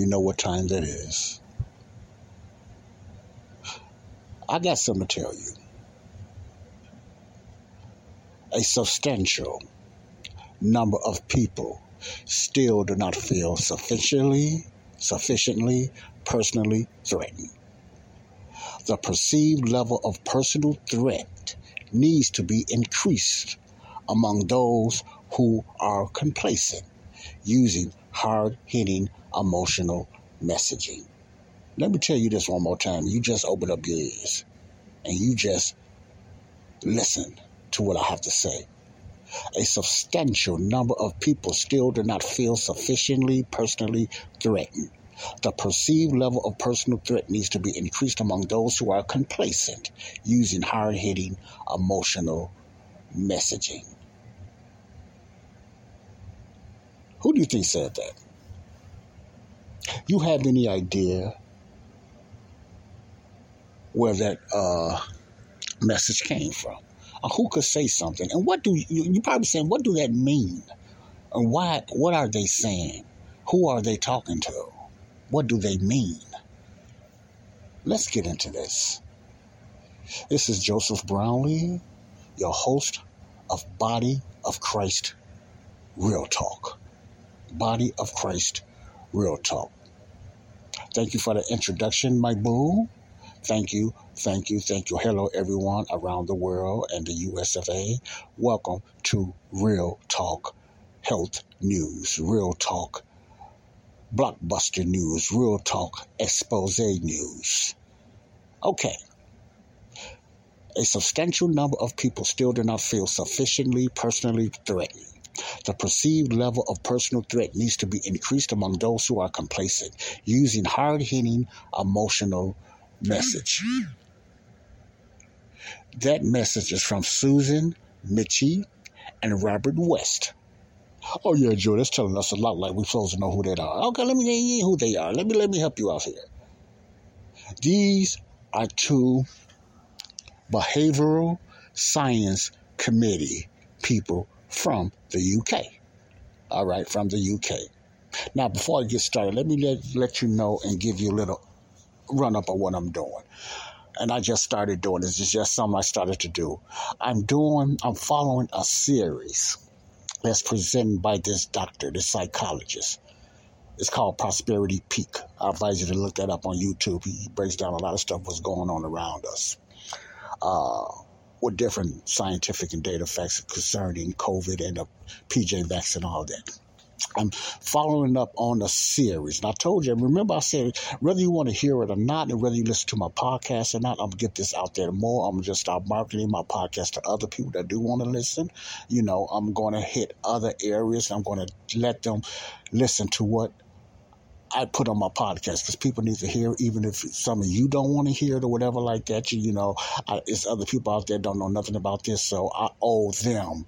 You know what time that is. I got something to tell you. A substantial number of people still do not feel sufficiently, sufficiently personally threatened. The perceived level of personal threat needs to be increased among those who are complacent using hard hitting emotional messaging. Let me tell you this one more time. You just open up your ears and you just listen to what I have to say. A substantial number of people still do not feel sufficiently personally threatened. The perceived level of personal threat needs to be increased among those who are complacent using hard hitting emotional messaging. Who do you think said that? You have any idea where that uh, message came from? Or who could say something? And what do you, you probably saying, what do that mean? And why, what are they saying? Who are they talking to? What do they mean? Let's get into this. This is Joseph Brownlee, your host of Body of Christ Real Talk. Body of Christ Real Talk. Thank you for the introduction, my boo. Thank you, thank you, thank you. Hello, everyone around the world and the US of A. Welcome to Real Talk Health News, Real Talk Blockbuster News, Real Talk Expose News. Okay. A substantial number of people still do not feel sufficiently personally threatened. The perceived level of personal threat needs to be increased among those who are complacent, using hard hitting emotional message. That message is from Susan Michie, and Robert West. Oh yeah, Joe, that's telling us a lot. Like we're supposed to know who they are. Okay, let me you who they are. Let me let me help you out here. These are two behavioral science committee people from the UK. All right, from the UK. Now, before I get started, let me let, let you know and give you a little run up of what I'm doing. And I just started doing this. It's just something I started to do. I'm doing, I'm following a series that's presented by this doctor, this psychologist. It's called Prosperity Peak. I advise you to look that up on YouTube. He breaks down a lot of stuff what's going on around us. Uh, with different scientific and data facts concerning COVID and the PJ vaccine and all that. I'm following up on a series. And I told you, remember I said, whether you want to hear it or not, and whether you listen to my podcast or not, I'm going to get this out there more. I'm going to just start marketing my podcast to other people that do want to listen. You know, I'm going to hit other areas. I'm going to let them listen to what I put on my podcast because people need to hear, even if some of you don't want to hear it or whatever like that. You, you know, I, it's other people out there don't know nothing about this, so I owe them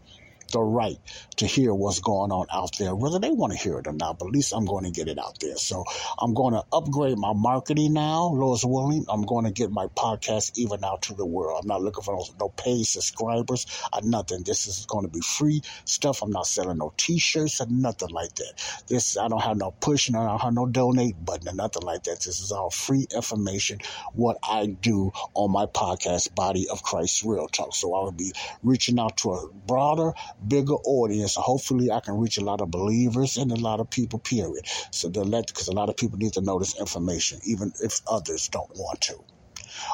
the right to hear what's going on out there, whether they want to hear it or not. But at least I'm going to get it out there. So I'm going to upgrade my marketing now, Lord's willing. I'm going to get my podcast even out to the world. I'm not looking for no, no paid subscribers or nothing. This is going to be free stuff. I'm not selling no T-shirts or nothing like that. This I don't have no push, and I don't have no donate button or nothing like that. This is all free information. What I do on my podcast, Body of Christ Real Talk. So I will be reaching out to a broader bigger audience. Hopefully, I can reach a lot of believers and a lot of people. Period. So the let because a lot of people need to know this information, even if others don't want to.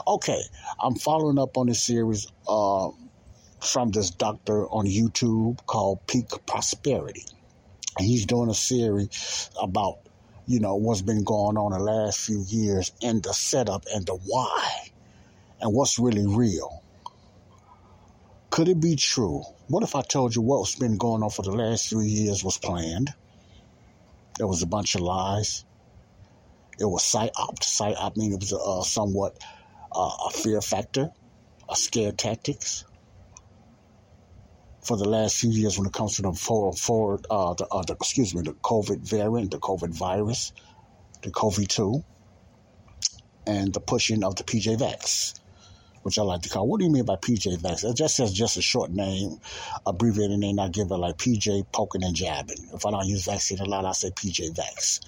Okay, I'm following up on this series uh, from this doctor on YouTube called Peak Prosperity. He's doing a series about, you know, what's been going on the last few years and the setup and the why and what's really real. Could it be true? What if I told you what's been going on for the last three years was planned? There was a bunch of lies. It was psyop. Psyop meaning it was uh, somewhat uh, a fear factor, a scare tactics. For the last few years, when it comes to the forward, forward uh, the, uh, the excuse me, the COVID variant, the COVID virus, the COVID two, and the pushing of the PJ Vax which I like to call. What do you mean by PJ Vax? It just says just a short name, abbreviated name. I give it like PJ poking and jabbing. If I don't use vaccine a lot, I say PJ Vax.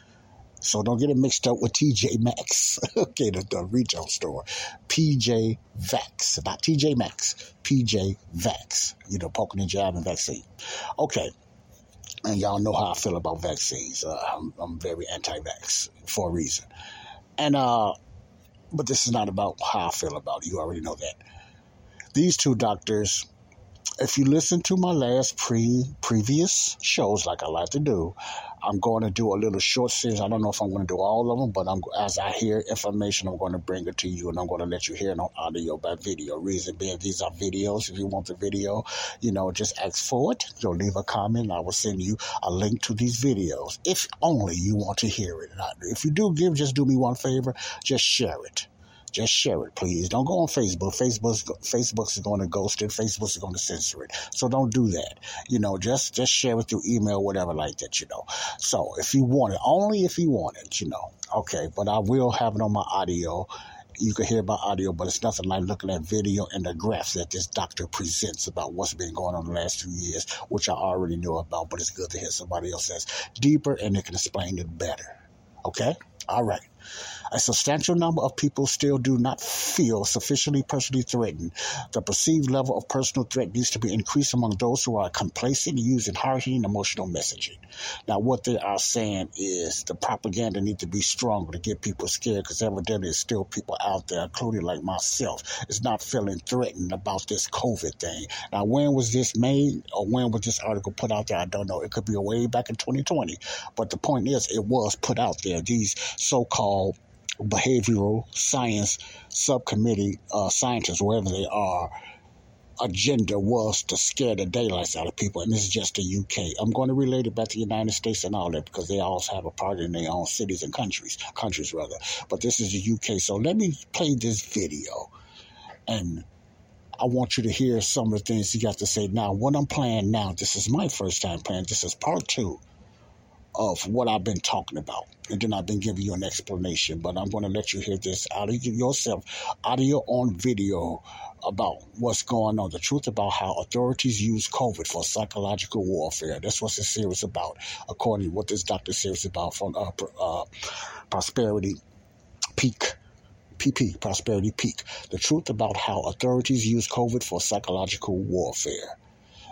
So don't get it mixed up with TJ Maxx. okay, the, the retail store. PJ Vax, not TJ Maxx. PJ Vax. You know, poking and jabbing vaccine. Okay. And y'all know how I feel about vaccines. Uh, I'm, I'm very anti-vax for a reason. And uh, but this is not about how I feel about it. You already know that. These two doctors, if you listen to my last pre previous shows, like I like to do, I'm going to do a little short series. I don't know if I'm going to do all of them, but I'm as I hear information, I'm going to bring it to you, and I'm going to let you hear it on audio by video. Reason being, these are videos. If you want the video, you know, just ask for it. You'll leave a comment. I will send you a link to these videos, if only you want to hear it. If you do give, just do me one favor, just share it. Just share it, please. Don't go on Facebook. Facebook's Facebook's going to ghost it. Facebook's going to censor it. So don't do that. You know, just just share it through email, whatever like that. You know. So if you want it, only if you want it. You know. Okay, but I will have it on my audio. You can hear my audio, but it's nothing like looking at video and the graphs that this doctor presents about what's been going on the last two years, which I already know about. But it's good to hear somebody else says deeper and they can explain it better. Okay. All right. A substantial number of people still do not feel sufficiently personally threatened. The perceived level of personal threat needs to be increased among those who are complacent using hard-hitting emotional messaging. Now, what they are saying is the propaganda needs to be stronger to get people scared because evidently there's still people out there, including like myself, is not feeling threatened about this COVID thing. Now, when was this made or when was this article put out there? I don't know. It could be way back in 2020. But the point is, it was put out there. These so-called behavioral science subcommittee uh, scientists, wherever they are, agenda was to scare the daylights out of people, and this is just the UK. I'm going to relate it back to the United States and all that because they also have a part in their own cities and countries, countries rather. But this is the UK, so let me play this video, and I want you to hear some of the things you got to say. Now, what I'm playing now, this is my first time playing. This is part two of what I've been talking about. And then I've been giving you an explanation, but I'm going to let you hear this out of yourself, out of your own video about what's going on, the truth about how authorities use COVID for psychological warfare. That's what this series about, according to what this doctor series about from uh, uh, Prosperity Peak. PP, Prosperity Peak. The truth about how authorities use COVID for psychological warfare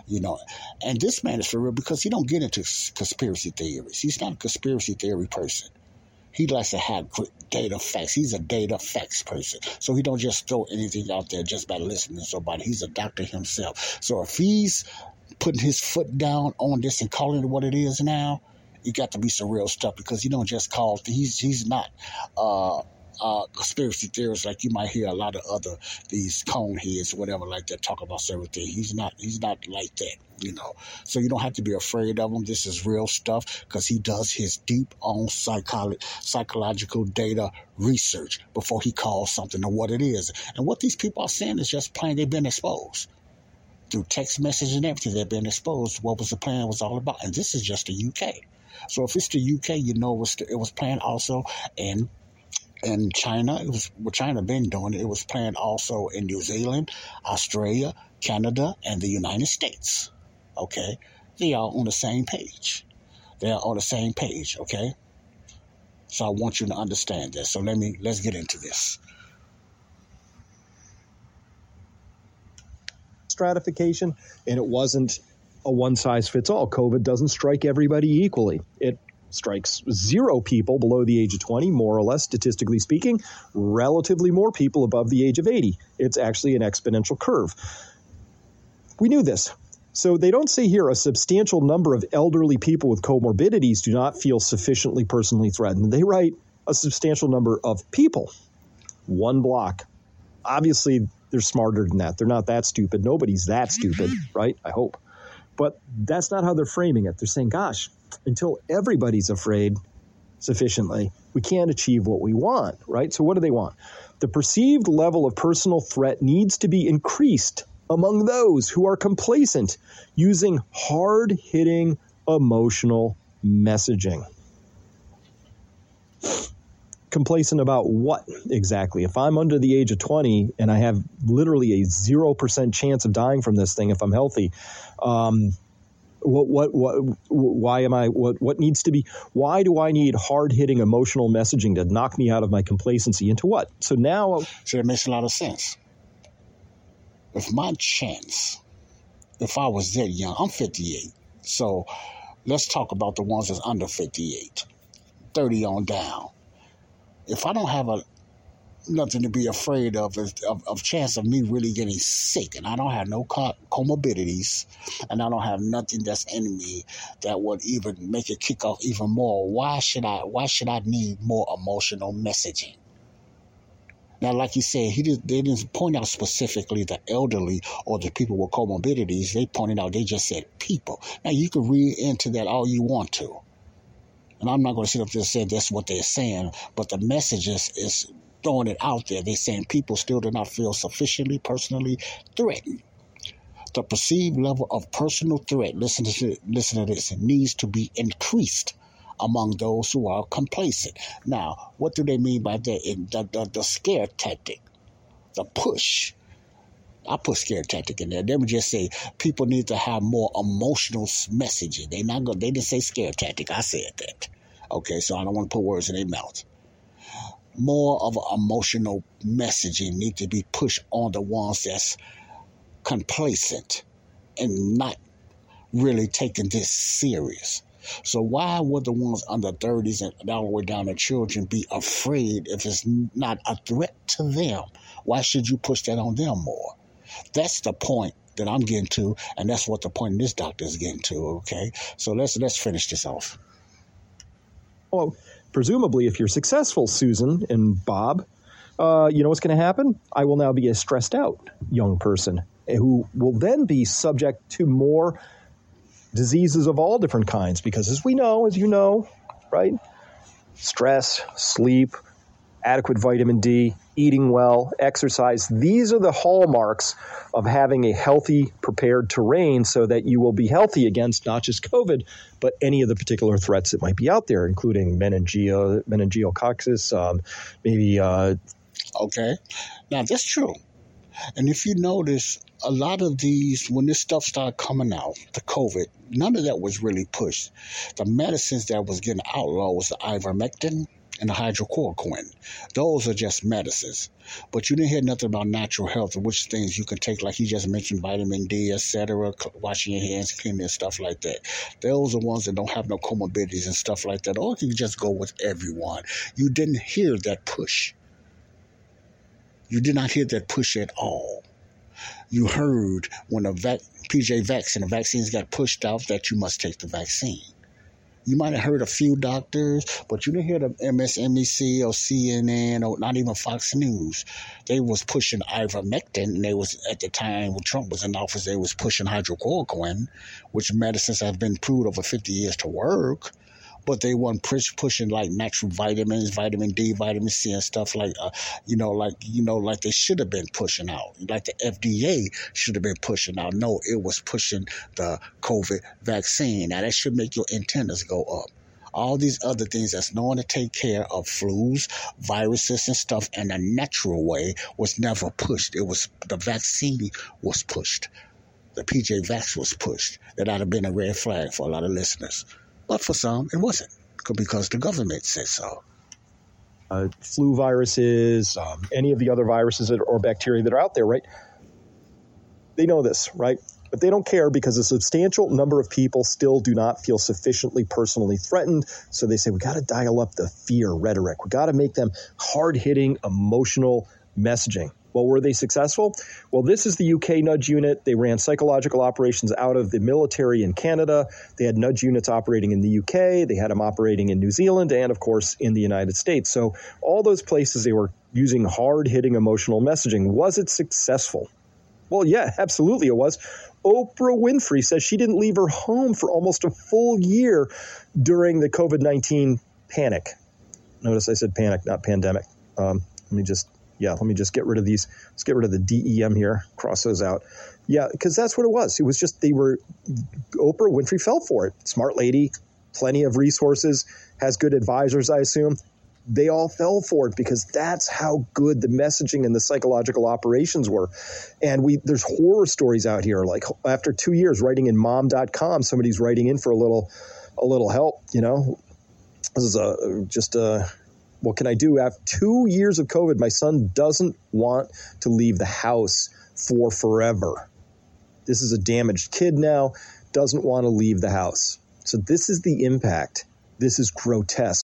you know. And this man is for real because he don't get into conspiracy theories. He's not a conspiracy theory person. He likes to have data facts. He's a data facts person. So he don't just throw anything out there just by listening to somebody. He's a doctor himself. So if he's putting his foot down on this and calling it what it is now, it got to be some real stuff because he don't just call. He's he's not. Uh, uh, conspiracy theorists like you might hear a lot of other these cone heads, whatever, like that talk about certain things. He's not. He's not like that, you know. So you don't have to be afraid of him. This is real stuff because he does his deep own psycholo- psychological data research before he calls something to what it is. And what these people are saying is just plain they've been exposed through text message and everything. They've been exposed what was the plan was all about, and this is just the UK. So if it's the UK, you know it was, it was planned also in in China. It was what China been doing. It was planned also in New Zealand, Australia, Canada, and the United States. Okay, they are on the same page. They are on the same page. Okay, so I want you to understand this. So let me let's get into this. Stratification, and it wasn't a one size fits all. COVID doesn't strike everybody equally. It strikes zero people below the age of 20, more or less, statistically speaking, relatively more people above the age of 80. It's actually an exponential curve. We knew this. So they don't say here a substantial number of elderly people with comorbidities do not feel sufficiently personally threatened. They write a substantial number of people. One block. Obviously, they're smarter than that. They're not that stupid. Nobody's that stupid, right? I hope. But that's not how they're framing it. They're saying, gosh, until everybody's afraid sufficiently, we can't achieve what we want, right? So, what do they want? The perceived level of personal threat needs to be increased among those who are complacent using hard hitting emotional messaging. Complacent about what exactly? If I'm under the age of 20 and I have literally a 0% chance of dying from this thing if I'm healthy, um, what, what, what, why am I, what, what needs to be, why do I need hard hitting emotional messaging to knock me out of my complacency into what? So now. So it makes a lot of sense if my chance, if I was that young, I'm 58. So let's talk about the ones that's under 58, 30 on down. If I don't have a nothing to be afraid of of, of chance of me really getting sick and I don't have no comorbidities and I don't have nothing that's in me that would even make it kick off even more. Why should I why should I need more emotional messaging? Now, like you said, he did, they didn't point out specifically the elderly or the people with comorbidities. They pointed out, they just said people. Now, you can read into that all you want to. And I'm not going to sit up there and say that's what they're saying, but the message is, is throwing it out there. They're saying people still do not feel sufficiently personally threatened. The perceived level of personal threat, listen to, listen to this, needs to be increased among those who are complacent. Now, what do they mean by that? The, the, the scare tactic, the push. I put scare tactic in there. They would just say people need to have more emotional messaging. They not going. They didn't say scare tactic. I said that. Okay, so I don't want to put words in their mouth. More of an emotional messaging need to be pushed on the ones that's complacent and not really taking this serious. So why would the ones under 30s and all the way down to children be afraid if it's not a threat to them? Why should you push that on them more? That's the point that I'm getting to, and that's what the point this doctor is getting to. Okay, so let's let's finish this off. Well, presumably, if you're successful, Susan and Bob, uh, you know what's going to happen? I will now be a stressed out young person who will then be subject to more diseases of all different kinds because, as we know, as you know, right? Stress, sleep, adequate vitamin D, eating well, exercise. These are the hallmarks of having a healthy, prepared terrain so that you will be healthy against not just COVID, but any of the particular threats that might be out there, including meningio, meningiococcus, um, maybe. Uh, okay. Now, that's true. And if you notice, a lot of these, when this stuff started coming out, the COVID, none of that was really pushed. The medicines that was getting outlawed was the ivermectin and the hydrochloroquine. Those are just medicines. But you didn't hear nothing about natural health and which things you can take, like he just mentioned, vitamin D, etc., washing your hands, cleaning and stuff like that. Those are ones that don't have no comorbidities and stuff like that. Or you can just go with everyone. You didn't hear that push. You did not hear that push at all you heard when a vac- PJ vaccine, the vaccines got pushed out that you must take the vaccine. You might have heard a few doctors, but you didn't hear the MSNBC or CNN or not even Fox News. They was pushing ivermectin, and they was at the time when Trump was in office, they was pushing hydrochloroquine, which medicines have been proved over 50 years to work but they weren't push, pushing like natural vitamins, vitamin D, vitamin C, and stuff like, uh, you know, like you know, like they should have been pushing out, like the FDA should have been pushing out. No, it was pushing the COVID vaccine. Now that should make your antennas go up all these other things that's known to take care of flus, viruses, and stuff in a natural way was never pushed. It was the vaccine was pushed. The PJ Vax was pushed. That would have been a red flag for a lot of listeners. But for some, it wasn't because the government said so. Uh, flu viruses, um, any of the other viruses that, or bacteria that are out there, right? They know this, right? But they don't care because a substantial number of people still do not feel sufficiently personally threatened. So they say, we got to dial up the fear rhetoric. We got to make them hard hitting, emotional messaging. Well, were they successful? Well, this is the UK nudge unit. They ran psychological operations out of the military in Canada. They had nudge units operating in the UK. They had them operating in New Zealand and, of course, in the United States. So, all those places they were using hard hitting emotional messaging. Was it successful? Well, yeah, absolutely it was. Oprah Winfrey says she didn't leave her home for almost a full year during the COVID 19 panic. Notice I said panic, not pandemic. Um, let me just, yeah, let me just get rid of these. Let's get rid of the DEM here, cross those out. Yeah, because that's what it was. It was just they were, Oprah Winfrey fell for it. Smart lady, plenty of resources, has good advisors, I assume they all fell for it because that's how good the messaging and the psychological operations were. And we there's horror stories out here. Like after two years writing in mom.com, somebody's writing in for a little a little help, you know. This is a just a what can I do? After two years of COVID, my son doesn't want to leave the house for forever. This is a damaged kid now, doesn't want to leave the house. So this is the impact. This is grotesque.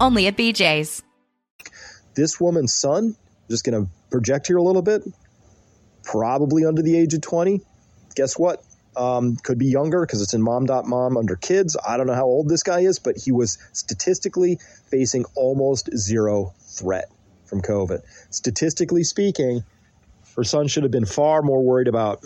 only at BJ's. This woman's son, just going to project here a little bit, probably under the age of 20. Guess what? Um, could be younger because it's in mom.mom under kids. I don't know how old this guy is, but he was statistically facing almost zero threat from COVID. Statistically speaking, her son should have been far more worried about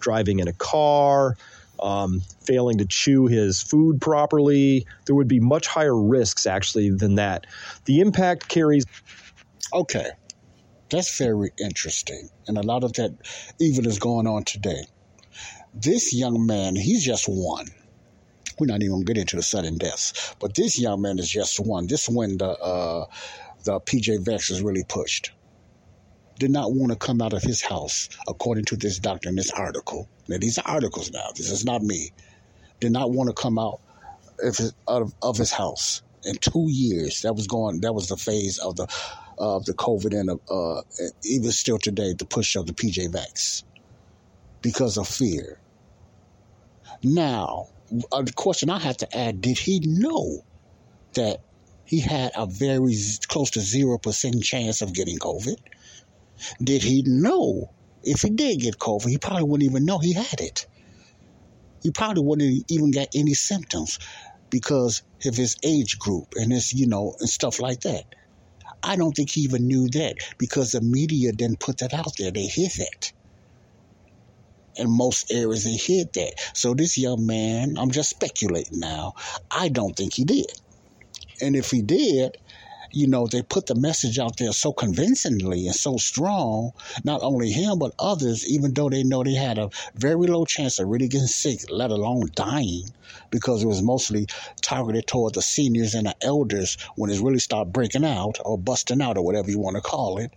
driving in a car, um, failing to chew his food properly. There would be much higher risks actually than that. The impact carries. Okay, that's very interesting. And a lot of that even is going on today. This young man, he's just one. We're not even going to get into the sudden deaths, but this young man is just one. This when the uh, the PJ Vax is really pushed did not want to come out of his house, according to this doctor in this article. Now, these are articles now. This is not me. Did not want to come out of his, of, his house in two years. That was going. That was the phase of the of the COVID and uh, even still today the push of the PJ Vax because of fear. Now, uh, the question I have to add: Did he know that he had a very close to zero percent chance of getting COVID? Did he know if he did get COVID, he probably wouldn't even know he had it. He probably wouldn't even get any symptoms because of his age group and his, you know, and stuff like that. I don't think he even knew that because the media didn't put that out there. They hid that. In most areas, they hid that. So this young man, I'm just speculating now. I don't think he did. And if he did, you know, they put the message out there so convincingly and so strong, not only him, but others, even though they know they had a very low chance of really getting sick, let alone dying, because it was mostly targeted toward the seniors and the elders when it really started breaking out or busting out or whatever you want to call it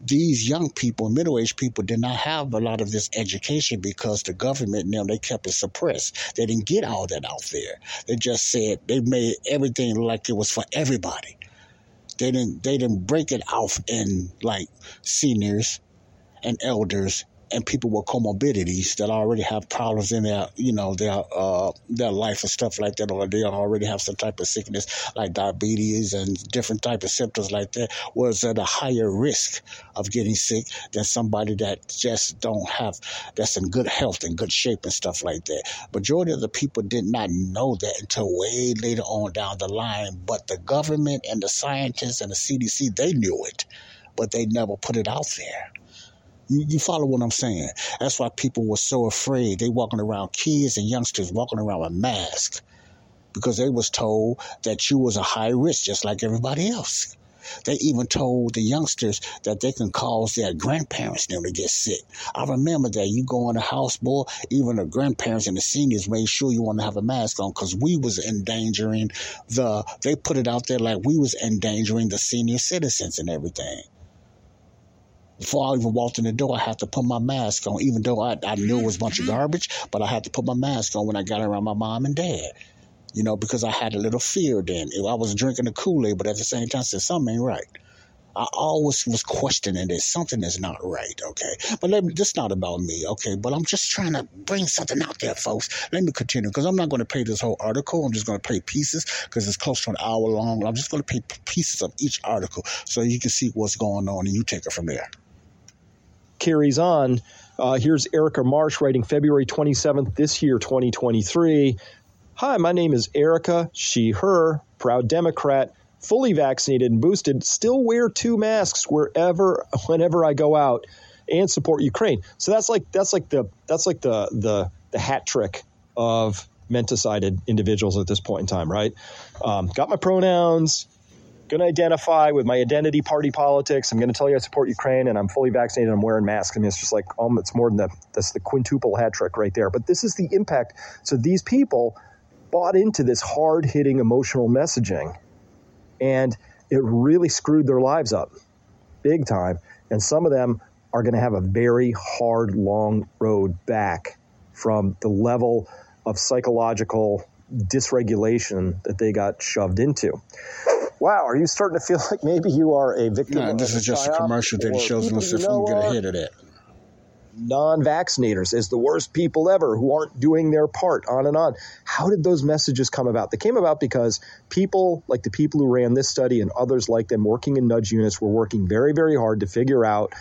these young people, middle aged people, did not have a lot of this education because the government them they kept it suppressed. They didn't get all that out there. They just said they made everything like it was for everybody. They didn't they didn't break it off in like seniors and elders and people with comorbidities that already have problems in their, you know, their uh, their life and stuff like that, or they already have some type of sickness like diabetes and different type of symptoms like that, was at a higher risk of getting sick than somebody that just don't have that's in good health and good shape and stuff like that. Majority of the people did not know that until way later on down the line, but the government and the scientists and the CDC they knew it, but they never put it out there. You, you follow what I'm saying? That's why people were so afraid. They walking around, kids and youngsters walking around with masks because they was told that you was a high risk, just like everybody else. They even told the youngsters that they can cause their grandparents them to get sick. I remember that you go in the house, boy, even the grandparents and the seniors made sure you want to have a mask on because we was endangering the, they put it out there like we was endangering the senior citizens and everything. Before I even walked in the door, I had to put my mask on, even though I, I knew it was a bunch of mm-hmm. garbage, but I had to put my mask on when I got around my mom and dad you know, because I had a little fear then. I was drinking the Kool Aid, but at the same time, I said, something ain't right. I always was questioning this. Something is not right, okay? But let me, this not about me, okay? But I'm just trying to bring something out there, folks. Let me continue because I'm not going to pay this whole article. I'm just going to pay pieces because it's close to an hour long. I'm just going to pay pieces of each article so you can see what's going on and you take it from there. Carries on. Uh, here's Erica Marsh writing February 27th this year, 2023. Hi, my name is Erica, she, her, proud Democrat, fully vaccinated and boosted, still wear two masks wherever, whenever I go out and support Ukraine. So that's like that's like the that's like the the the hat trick of menticide individuals at this point in time, right? Um, got my pronouns, going to identify with my identity party politics. I'm going to tell you I support Ukraine and I'm fully vaccinated. I'm wearing masks. I mean, it's just like, um, it's more than the, that's the quintuple hat trick right there. But this is the impact. So these people bought into this hard hitting emotional messaging and it really screwed their lives up big time. And some of them are going to have a very hard, long road back from the level of psychological dysregulation that they got shoved into. Wow, are you starting to feel like maybe you are a victim? No, this is just a commercial that he shows us if we get ahead of that non vaccinators as the worst people ever who aren't doing their part, on and on. How did those messages come about? They came about because people, like the people who ran this study and others like them working in nudge units, were working very, very hard to figure out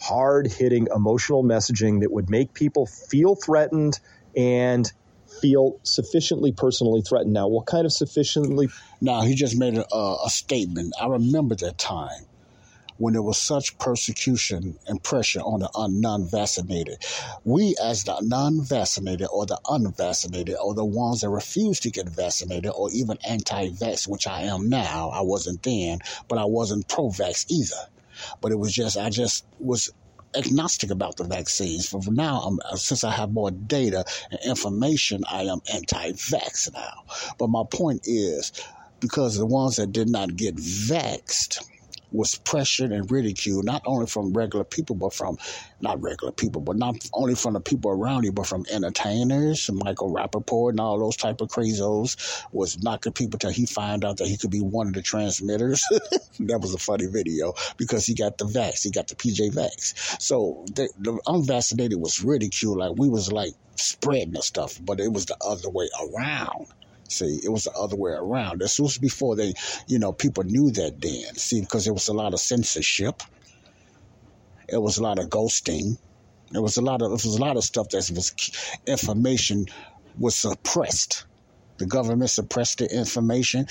hard hitting emotional messaging that would make people feel threatened and feel sufficiently personally threatened. Now, what kind of sufficiently? Now, he just made a, a statement. I remember that time when there was such persecution and pressure on the un- non-vaccinated. We, as the non-vaccinated or the unvaccinated or the ones that refuse to get vaccinated or even anti-vax, which I am now, I wasn't then, but I wasn't pro-vax either. But it was just, I just was agnostic about the vaccines. For now, I'm, uh, since I have more data and information, I am anti-vax now. But my point is, because the ones that did not get vaxed, was pressured and ridiculed, not only from regular people, but from not regular people, but not only from the people around you, but from entertainers, Michael Rapaport and all those type of crazos was knocking people till he found out that he could be one of the transmitters. that was a funny video because he got the vax, he got the PJ vax. So the, the unvaccinated was ridiculed, like we was like spreading the stuff, but it was the other way around. See, it was the other way around. This was before they, you know, people knew that then. See, because there was a lot of censorship. It was a lot of ghosting. There was a lot of it was a lot of stuff that was information was suppressed. The government suppressed the information.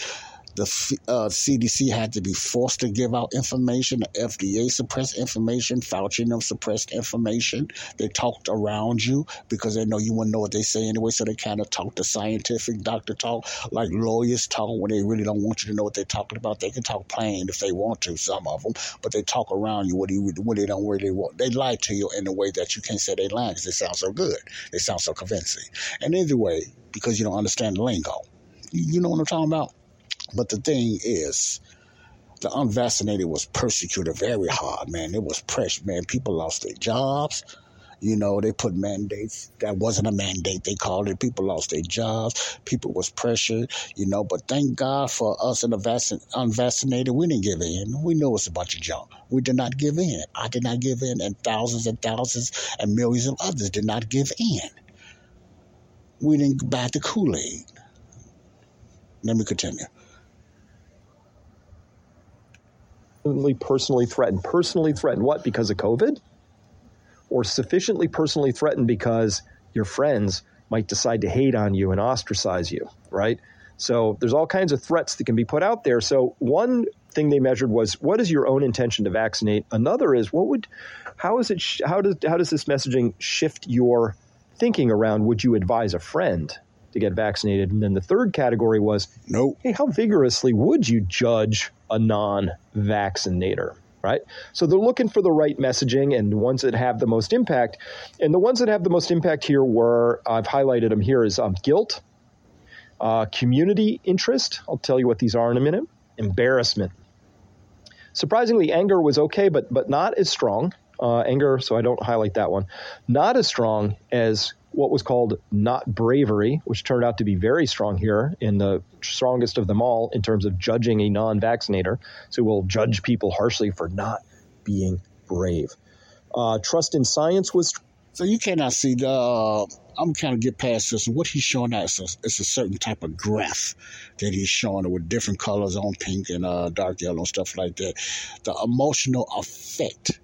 The uh, CDC had to be forced to give out information. The FDA suppressed information. Fauci them suppressed information. They talked around you because they know you wouldn't know what they say anyway. So they kind of talk the scientific doctor talk, like lawyers talk when they really don't want you to know what they're talking about. They can talk plain if they want to, some of them, but they talk around you what, you, what they don't really want. They lie to you in a way that you can't say they lie because they sound so good. They sound so convincing. And either way, because you don't understand the lingo. You know what I'm talking about? But the thing is, the unvaccinated was persecuted very hard, man. It was pressure, man. People lost their jobs. You know, they put mandates. That wasn't a mandate. They called it. People lost their jobs. People was pressured. You know, but thank God for us and the unvaccinated. We didn't give in. We know it's a bunch of junk. We did not give in. I did not give in, and thousands and thousands and millions of others did not give in. We didn't buy the Kool Aid. Let me continue. Personally threatened. Personally threatened. What? Because of COVID? or sufficiently personally threatened because your friends might decide to hate on you and ostracize you, right? So there's all kinds of threats that can be put out there. So one thing they measured was what is your own intention to vaccinate? Another is what would how is it how does how does this messaging shift your thinking around would you advise a friend to get vaccinated? And then the third category was nope. Hey, how vigorously would you judge a non-vaccinator? right? So they're looking for the right messaging and the ones that have the most impact. And the ones that have the most impact here were I've highlighted them here is um, guilt, uh, community interest. I'll tell you what these are in a minute. Embarrassment. Surprisingly, anger was okay, but but not as strong. Uh, anger, so I don't highlight that one. Not as strong as what was called not bravery, which turned out to be very strong here in the strongest of them all in terms of judging a non vaccinator. So we'll judge people harshly for not being brave. Uh, trust in science was. So you cannot see the. Uh, I'm kind of get past this. What he's showing us is a, it's a certain type of graph that he's showing with different colors on pink and uh, dark yellow and stuff like that. The emotional effect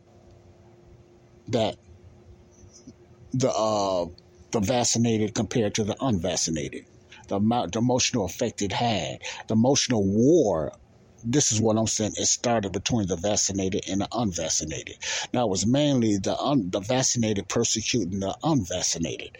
that the uh, the vaccinated compared to the unvaccinated, the, amount, the emotional effect it had, the emotional war. This is what I'm saying. It started between the vaccinated and the unvaccinated. Now it was mainly the un, the vaccinated persecuting the unvaccinated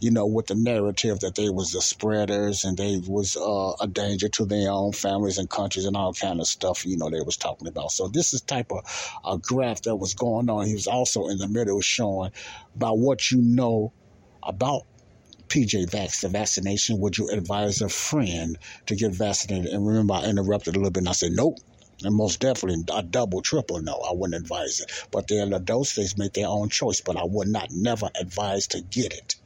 you know, with the narrative that they was the spreaders and they was uh, a danger to their own families and countries and all kind of stuff, you know, they was talking about. So this is type of a graph that was going on. He was also in the middle showing by what you know about PJ Vax, the vaccination, would you advise a friend to get vaccinated? And remember, I interrupted a little bit and I said, nope. And most definitely, a double, triple no, I wouldn't advise it. But they're adults, they make their own choice, but I would not never advise to get it.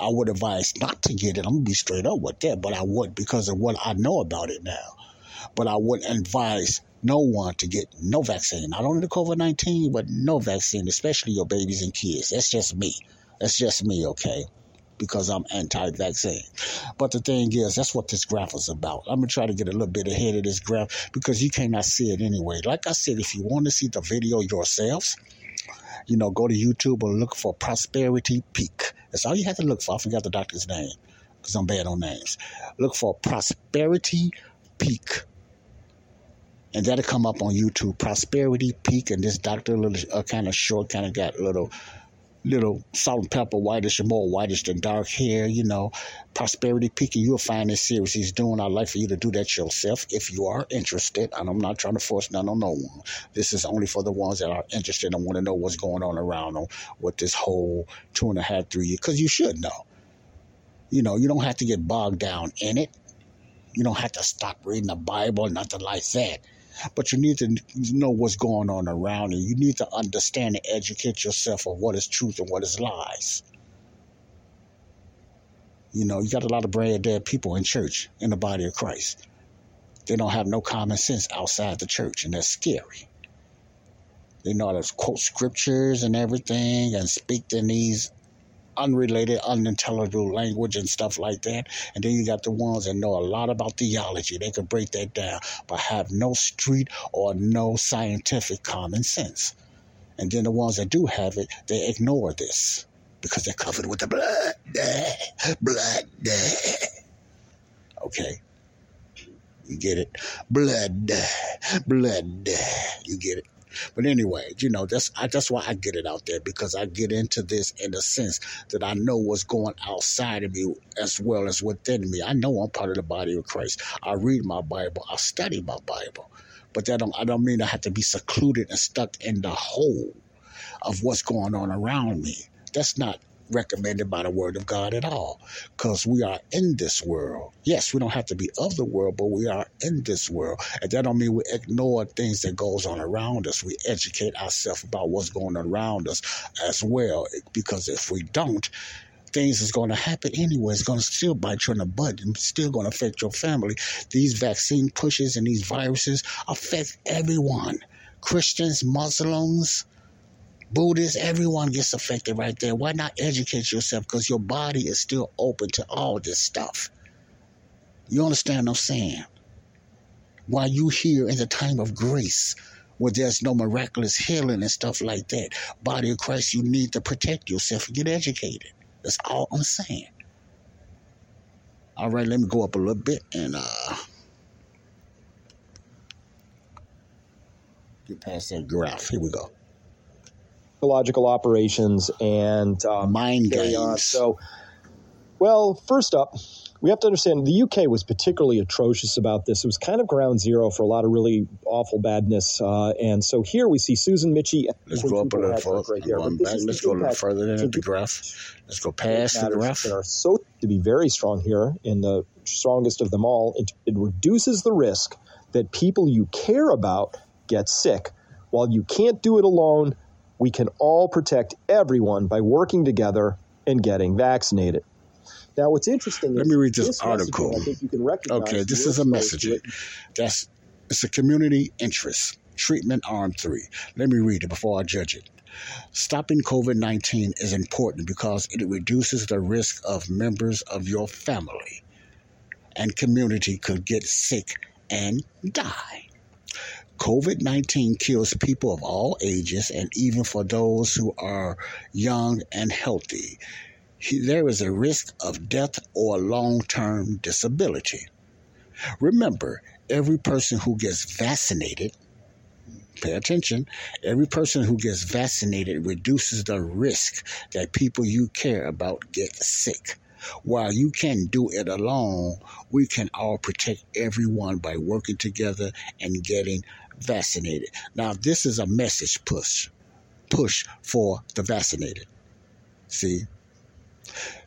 I would advise not to get it. I'm to be straight up with that, but I would because of what I know about it now. But I wouldn't advise no one to get no vaccine, not only the COVID 19, but no vaccine, especially your babies and kids. That's just me. That's just me, okay? Because I'm anti vaccine. But the thing is, that's what this graph is about. I'm going to try to get a little bit ahead of this graph because you cannot see it anyway. Like I said, if you want to see the video yourselves, you know, go to YouTube or look for Prosperity Peak. That's all you have to look for. I forgot the doctor's name because I'm bad on names. Look for Prosperity Peak. And that'll come up on YouTube. Prosperity Peak. And this doctor, little uh, kind of short, kind of got a little little salt and pepper, whitish and more whitish than dark hair, you know, prosperity peaking. You'll find this series he's doing. I'd like for you to do that yourself if you are interested. And I'm not trying to force none on no one. This is only for the ones that are interested and want to know what's going on around them with this whole two and a half, three years. Because you should know. You know, you don't have to get bogged down in it. You don't have to stop reading the Bible, nothing like that but you need to know what's going on around you. You need to understand and educate yourself on what is truth and what is lies. You know, you got a lot of brain dead people in church, in the body of Christ. They don't have no common sense outside the church, and that's scary. They know how to quote scriptures and everything and speak in these unrelated, unintelligible language and stuff like that. And then you got the ones that know a lot about theology. They can break that down, but have no street or no scientific common sense. And then the ones that do have it, they ignore this because they're covered with the blood. Blood. Okay. You get it? Blood. Blood. You get it? But anyway, you know, that's I, that's why I get it out there because I get into this in the sense that I know what's going outside of me as well as within me. I know I'm part of the body of Christ. I read my Bible. I study my Bible. But that don't I don't mean I have to be secluded and stuck in the hole of what's going on around me. That's not recommended by the Word of God at all because we are in this world. Yes, we don't have to be of the world, but we are in this world. And that don't mean we ignore things that goes on around us. We educate ourselves about what's going on around us as well because if we don't, things is going to happen anyway. It's going to still bite you in the butt and still going to affect your family. These vaccine pushes and these viruses affect everyone. Christians, Muslims, Buddhists, everyone gets affected right there. Why not educate yourself? Because your body is still open to all this stuff. You understand what I'm saying? While you here in the time of grace, where there's no miraculous healing and stuff like that, body of Christ, you need to protect yourself and get educated. That's all I'm saying. All right, let me go up a little bit and uh get past that graph. Here we go psychological operations and um, mind games. So, well, first up, we have to understand the UK was particularly atrocious about this. It was kind of ground zero for a lot of really awful badness. Uh, and so here we see Susan Michie. Let's go up a little further. Right here. Let's go a little further than the graph. Let's go past the graph. That are so to be very strong here in the strongest of them all. It, it reduces the risk that people you care about get sick. While you can't do it alone, we can all protect everyone by working together and getting vaccinated. Now, what's interesting Let me read this, this article. I think you can recognize. Okay, this is a message. That's it's a community interest. Treatment arm three. Let me read it before I judge it. Stopping COVID 19 is important because it reduces the risk of members of your family and community could get sick and die. COVID 19 kills people of all ages and even for those who are young and healthy. There is a risk of death or long term disability. Remember, every person who gets vaccinated, pay attention, every person who gets vaccinated reduces the risk that people you care about get sick. While you can do it alone, we can all protect everyone by working together and getting vaccinated. Now, this is a message push, push for the vaccinated. See?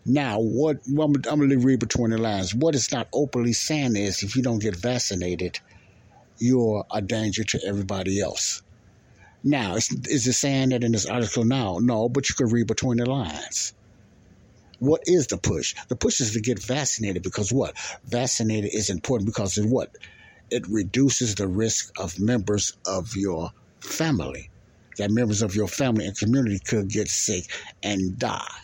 Now, what I'm, I'm going to read between the lines. What it's not openly saying is if you don't get vaccinated, you're a danger to everybody else. Now, is, is it saying that in this article now? No, but you can read between the lines. What is the push? The push is to get vaccinated because what? Vaccinated is important because of what? It reduces the risk of members of your family. That members of your family and community could get sick and die.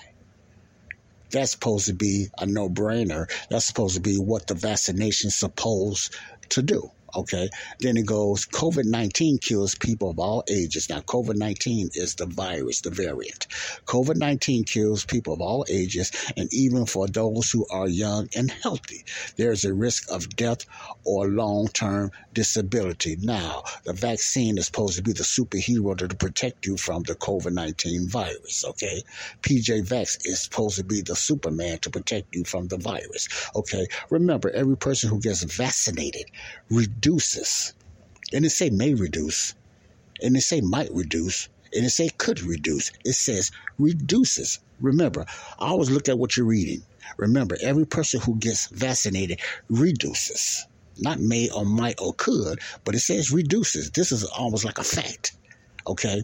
That's supposed to be a no brainer. That's supposed to be what the vaccination's supposed to do. Okay. Then it goes COVID 19 kills people of all ages. Now, COVID 19 is the virus, the variant. COVID 19 kills people of all ages, and even for those who are young and healthy, there's a risk of death or long term disability. Now, the vaccine is supposed to be the superhero to protect you from the COVID 19 virus. Okay. PJ Vax is supposed to be the Superman to protect you from the virus. Okay. Remember, every person who gets vaccinated, reduces. And it say may reduce. And it say might reduce. And it say could reduce. It says reduces. Remember, I always look at what you're reading. Remember, every person who gets vaccinated reduces. Not may or might or could, but it says reduces. This is almost like a fact. Okay?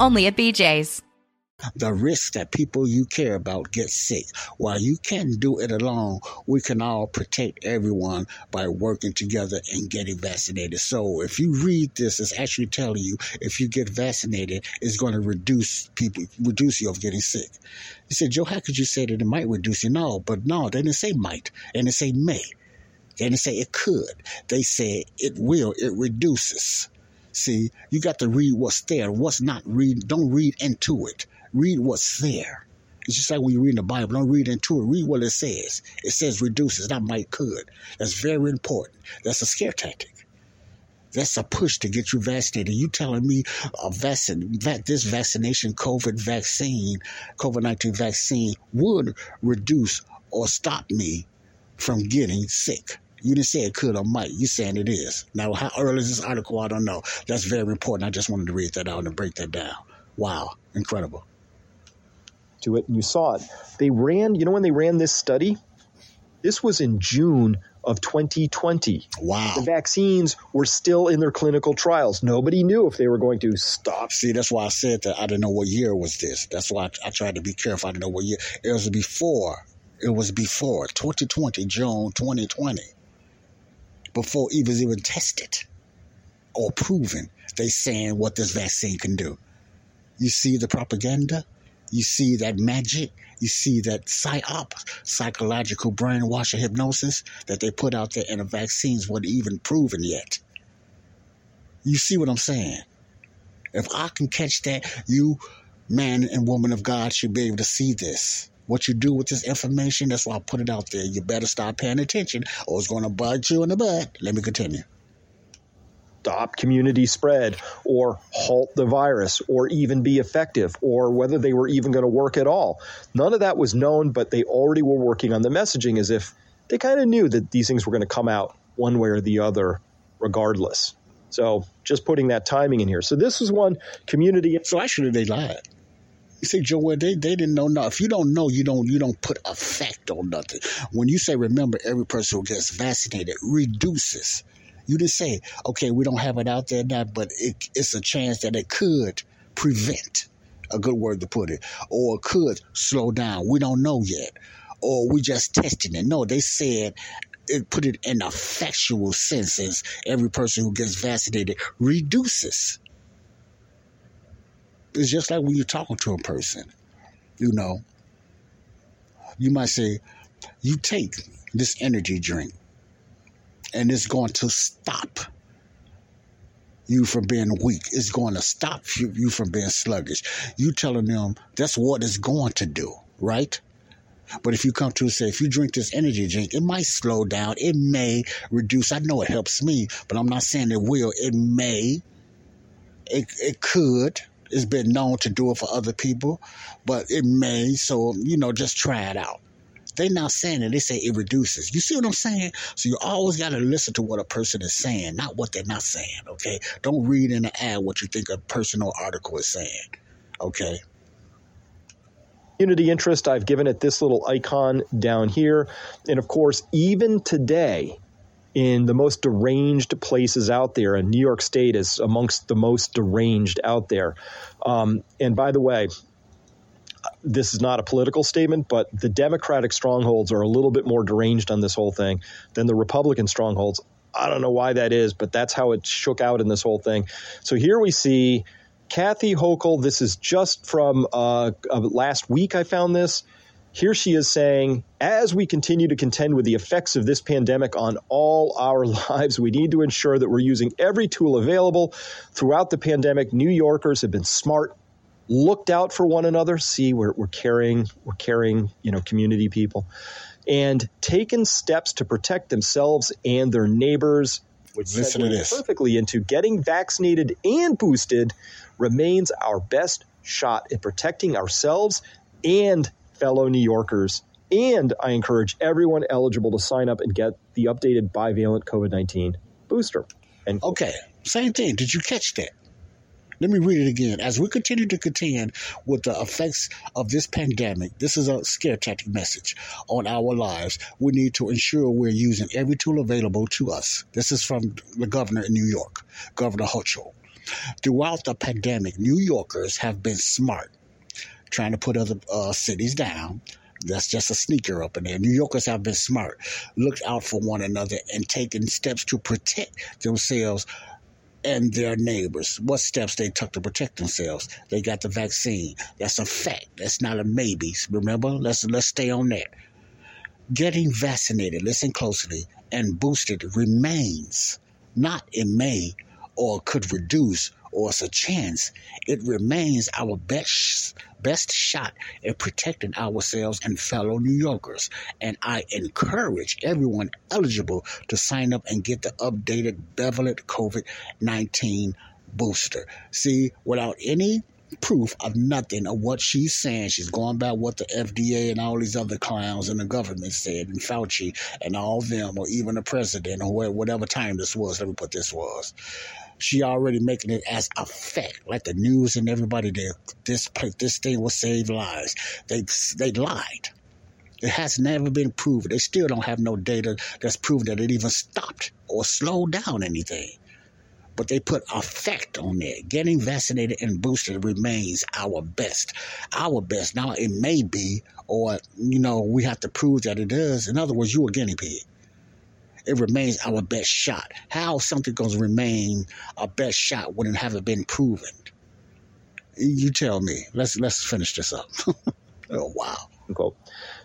only at BJ's. the risk that people you care about get sick. While you can't do it alone, we can all protect everyone by working together and getting vaccinated. So if you read this, it's actually telling you if you get vaccinated, it's going to reduce people, reduce you of getting sick. He said, Joe, how could you say that it might reduce you? No, but no, they didn't say might, and they say may. They didn't say it could. They said it will. It reduces. See, you got to read what's there. What's not read. Don't read into it. Read what's there. It's just like when you read the Bible. Don't read into it. Read what it says. It says reduces, not might could. That's very important. That's a scare tactic. That's a push to get you vaccinated. You telling me a vaccine, this vaccination, COVID vaccine, COVID 19 vaccine would reduce or stop me from getting sick. You didn't say it could or might. You saying it is. Now, how early is this article? I don't know. That's very important. I just wanted to read that out and break that down. Wow, incredible. To it, and you saw it. They ran. You know when they ran this study? This was in June of 2020. Wow. The vaccines were still in their clinical trials. Nobody knew if they were going to stop. See, that's why I said that I didn't know what year was this. That's why I, I tried to be careful. I didn't know what year. It was before. It was before 2020, June 2020 before it was even tested or proven. They saying what this vaccine can do. You see the propaganda. You see that magic. You see that psyop, psychological brainwash and hypnosis that they put out there, and the vaccines weren't even proven yet. You see what I'm saying? If I can catch that, you, man and woman of God, should be able to see this what you do with this information. That's why I put it out there. You better start paying attention or it's going to bite you in the butt. Let me continue. Stop community spread or halt the virus or even be effective or whether they were even going to work at all. None of that was known, but they already were working on the messaging as if they kind of knew that these things were going to come out one way or the other regardless. So just putting that timing in here. So this is one community. So actually, they lied. You say, Joel, they, they didn't know nothing. If you don't know, you don't you don't put a fact on nothing. When you say, remember, every person who gets vaccinated reduces. You didn't say, okay, we don't have it out there now, but it, it's a chance that it could prevent, a good word to put it, or could slow down. We don't know yet. Or we just testing it. No, they said it put it in a factual sense as every person who gets vaccinated reduces it's just like when you're talking to a person, you know, you might say, you take this energy drink and it's going to stop you from being weak. It's going to stop you, from being sluggish. You telling them that's what it's going to do, right? But if you come to say, if you drink this energy drink, it might slow down. It may reduce. I know it helps me, but I'm not saying it will. It may. It, it could. It's been known to do it for other people, but it may. So, you know, just try it out. They're not saying it. They say it reduces. You see what I'm saying? So you always got to listen to what a person is saying, not what they're not saying. Okay. Don't read in the ad what you think a personal article is saying. Okay. Unity interest, I've given it this little icon down here. And of course, even today, in the most deranged places out there, and New York State is amongst the most deranged out there. Um, and by the way, this is not a political statement, but the Democratic strongholds are a little bit more deranged on this whole thing than the Republican strongholds. I don't know why that is, but that's how it shook out in this whole thing. So here we see Kathy Hochul. This is just from uh, uh, last week. I found this. Here she is saying, as we continue to contend with the effects of this pandemic on all our lives, we need to ensure that we're using every tool available. Throughout the pandemic, New Yorkers have been smart, looked out for one another. See, we're, we're caring, we're caring, you know, community people, and taken steps to protect themselves and their neighbors, which Listen this. perfectly into getting vaccinated and boosted remains our best shot at protecting ourselves and fellow New Yorkers. And I encourage everyone eligible to sign up and get the updated bivalent COVID 19 booster. And Okay, same thing. Did you catch that? Let me read it again. As we continue to contend with the effects of this pandemic, this is a scare tactic message on our lives. We need to ensure we're using every tool available to us. This is from the governor in New York, Governor Hochul. Throughout the pandemic, New Yorkers have been smart trying to put other uh, cities down. That's just a sneaker up in there. New Yorkers have been smart, looked out for one another, and taken steps to protect themselves and their neighbors. What steps they took to protect themselves? They got the vaccine. That's a fact. That's not a maybe. Remember? Let's let's stay on that. Getting vaccinated, listen closely, and boosted remains not in May or could reduce or it's a chance, it remains our best best shot at protecting ourselves and fellow New Yorkers. And I encourage everyone eligible to sign up and get the updated Beverly COVID 19 booster. See, without any proof of nothing of what she's saying. She's going by what the FDA and all these other clowns in the government said, and Fauci and all them, or even the president, or whatever time this was. Let me put this was. She already making it as a fact, like the news and everybody there. This this thing will save lives. They they lied. It has never been proven. They still don't have no data that's proven that it even stopped or slowed down anything but they put a fact on there. Getting vaccinated and boosted remains our best. Our best. Now, it may be, or, you know, we have to prove that it is. In other words, you a guinea pig. It remains our best shot. How something going to remain our best shot when it haven't been proven? You tell me. Let's let's finish this up. oh wow. Unquote.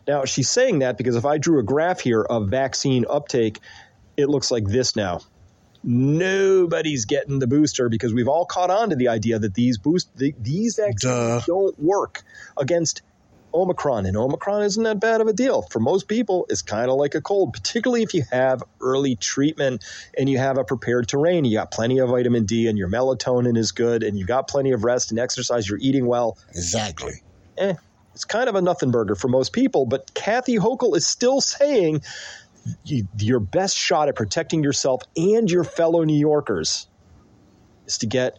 Now she's saying that because if I drew a graph here of vaccine uptake, it looks like this now nobody's getting the booster because we've all caught on to the idea that these boost the, these vaccines don't work against Omicron, and Omicron isn't that bad of a deal. For most people, it's kind of like a cold, particularly if you have early treatment and you have a prepared terrain. You got plenty of vitamin D, and your melatonin is good, and you got plenty of rest and exercise. You're eating well. Exactly. Eh, it's kind of a nothing burger for most people. But Kathy Hochul is still saying you, your best shot at protecting yourself and your fellow New Yorkers is to get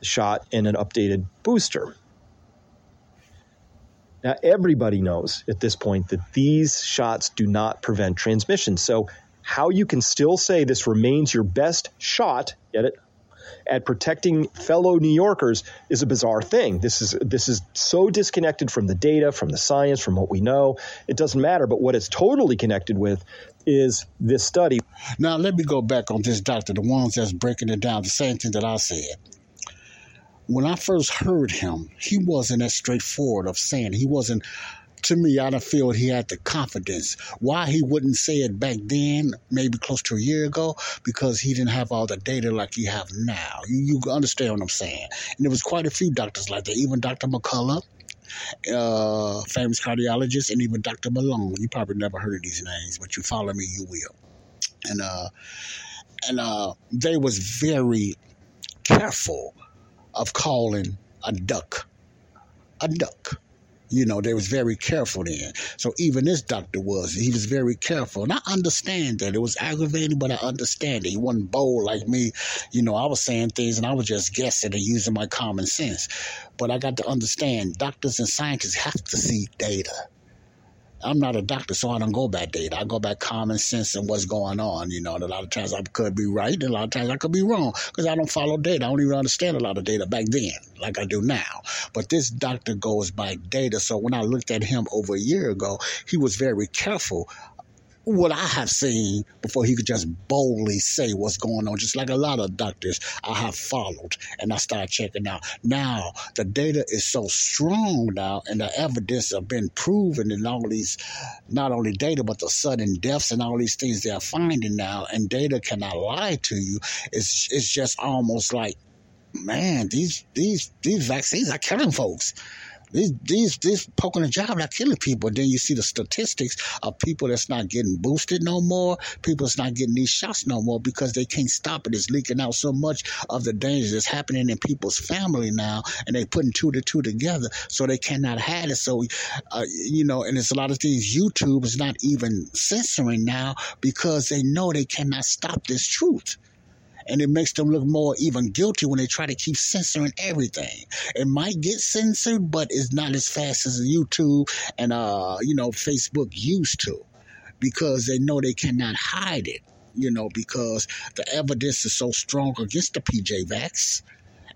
the shot and an updated booster. Now, everybody knows at this point that these shots do not prevent transmission. So, how you can still say this remains your best shot, get it, at protecting fellow New Yorkers is a bizarre thing. This is this is so disconnected from the data, from the science, from what we know. It doesn't matter. But what it's totally connected with is this study. Now let me go back on this doctor, the ones that's breaking it down, the same thing that I said. When I first heard him, he wasn't as straightforward of saying he wasn't to me, I don't feel he had the confidence. Why he wouldn't say it back then, maybe close to a year ago, because he didn't have all the data like you have now. You, you understand what I'm saying? And there was quite a few doctors like that, even Dr. McCullough. Uh, famous cardiologist, and even Dr. Malone. You probably never heard of these names, but you follow me, you will. And uh, and uh, they was very careful of calling a duck a duck you know, they was very careful then. So even this doctor was. He was very careful. And I understand that. It was aggravating, but I understand it. He wasn't bold like me. You know, I was saying things and I was just guessing and using my common sense. But I got to understand doctors and scientists have to see data. I'm not a doctor, so I don't go by data. I go by common sense and what's going on. You know, and a lot of times I could be right, and a lot of times I could be wrong because I don't follow data. I don't even understand a lot of data back then, like I do now. But this doctor goes by data. So when I looked at him over a year ago, he was very careful what I have seen before he could just boldly say what's going on, just like a lot of doctors I have followed and I start checking out. Now, the data is so strong now, and the evidence have been proven in all these, not only data, but the sudden deaths and all these things they're finding now, and data cannot lie to you. It's, it's just almost like, man, these, these, these vaccines are killing folks. These these these poking a job not killing people. Then you see the statistics of people that's not getting boosted no more. People that's not getting these shots no more because they can't stop it. It's leaking out so much of the danger that's happening in people's family now, and they putting two to two together, so they cannot have it. So, uh, you know, and it's a lot of things. YouTube is not even censoring now because they know they cannot stop this truth and it makes them look more even guilty when they try to keep censoring everything. It might get censored, but it's not as fast as YouTube and uh, you know, Facebook used to because they know they cannot hide it, you know, because the evidence is so strong against the PJ Vax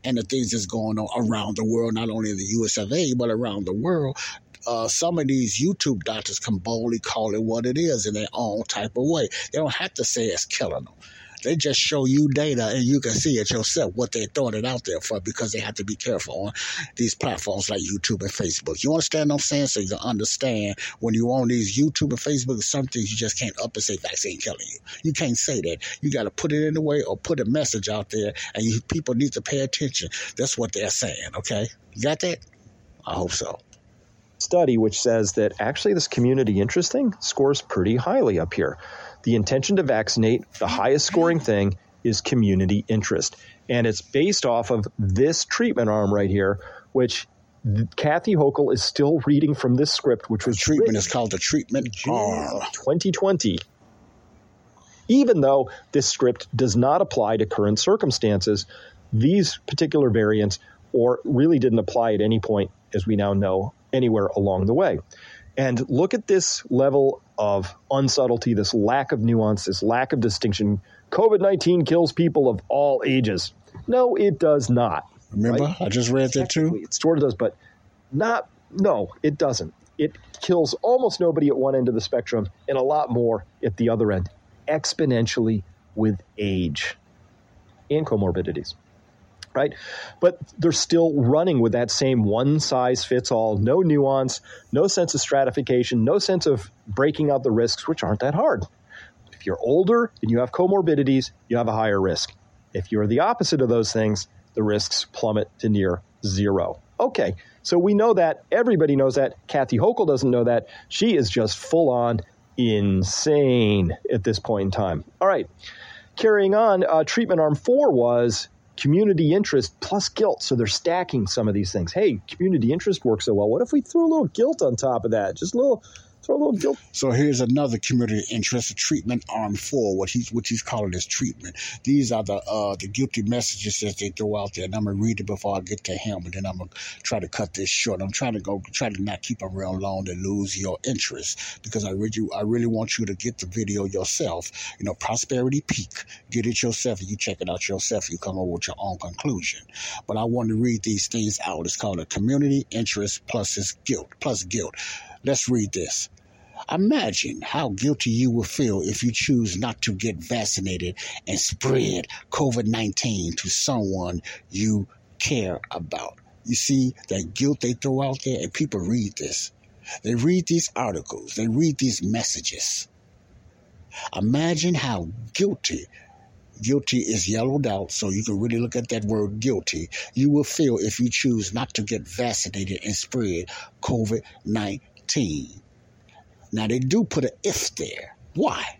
and the things that's going on around the world, not only in the US of A, but around the world, uh, some of these YouTube doctors can boldly call it what it is in their own type of way. They don't have to say it's killing them. They just show you data and you can see it yourself what they're throwing it out there for because they have to be careful on these platforms like YouTube and Facebook. You understand what I'm saying? So you can understand when you're on these YouTube and Facebook, some things you just can't up and say vaccine killing you. You can't say that. You got to put it in the way or put a message out there and you, people need to pay attention. That's what they're saying, okay? You got that? I hope so study which says that actually this community interesting scores pretty highly up here. The intention to vaccinate, the highest scoring thing is community interest. And it's based off of this treatment arm right here, which Kathy Hochul is still reading from this script, which was treatment is called the treatment arm 2020. Even though this script does not apply to current circumstances, these particular variants or really didn't apply at any point, as we now know, anywhere along the way. And look at this level of unsubtlety, this lack of nuance, this lack of distinction. COVID 19 kills people of all ages. No, it does not. Remember, right? I just read that too. It sort of does, but not, no, it doesn't. It kills almost nobody at one end of the spectrum and a lot more at the other end, exponentially with age and comorbidities right? But they're still running with that same one size fits all, no nuance, no sense of stratification, no sense of breaking out the risks, which aren't that hard. If you're older and you have comorbidities, you have a higher risk. If you're the opposite of those things, the risks plummet to near zero. Okay, so we know that. Everybody knows that. Kathy Hochul doesn't know that. She is just full on insane at this point in time. All right, carrying on, uh, treatment arm four was community interest plus guilt. So they're stacking some of these things. Hey, community interest works so well. What if we throw a little guilt on top of that? Just a little throw a little guilt. So here's another community interest treatment arm four, what he's what he's calling his treatment. These are the uh, the guilty messages that they throw out there, and I'm gonna read it before I get to him, and then I'm gonna try to cut this short. I'm trying to go try to not keep them real long to lose your interest because I really I really want you to get the video yourself. You know, prosperity peak. Get it yourself, you check it out yourself. You come up with your own conclusion. But I want to read these things out. It's called a community interest plus his guilt plus guilt. Let's read this. Imagine how guilty you will feel if you choose not to get vaccinated and spread COVID 19 to someone you care about. You see that guilt they throw out there, and people read this. They read these articles, they read these messages. Imagine how guilty guilty is yellowed out, so you can really look at that word guilty. You will feel if you choose not to get vaccinated and spread COVID 19. Now, they do put an if there. Why?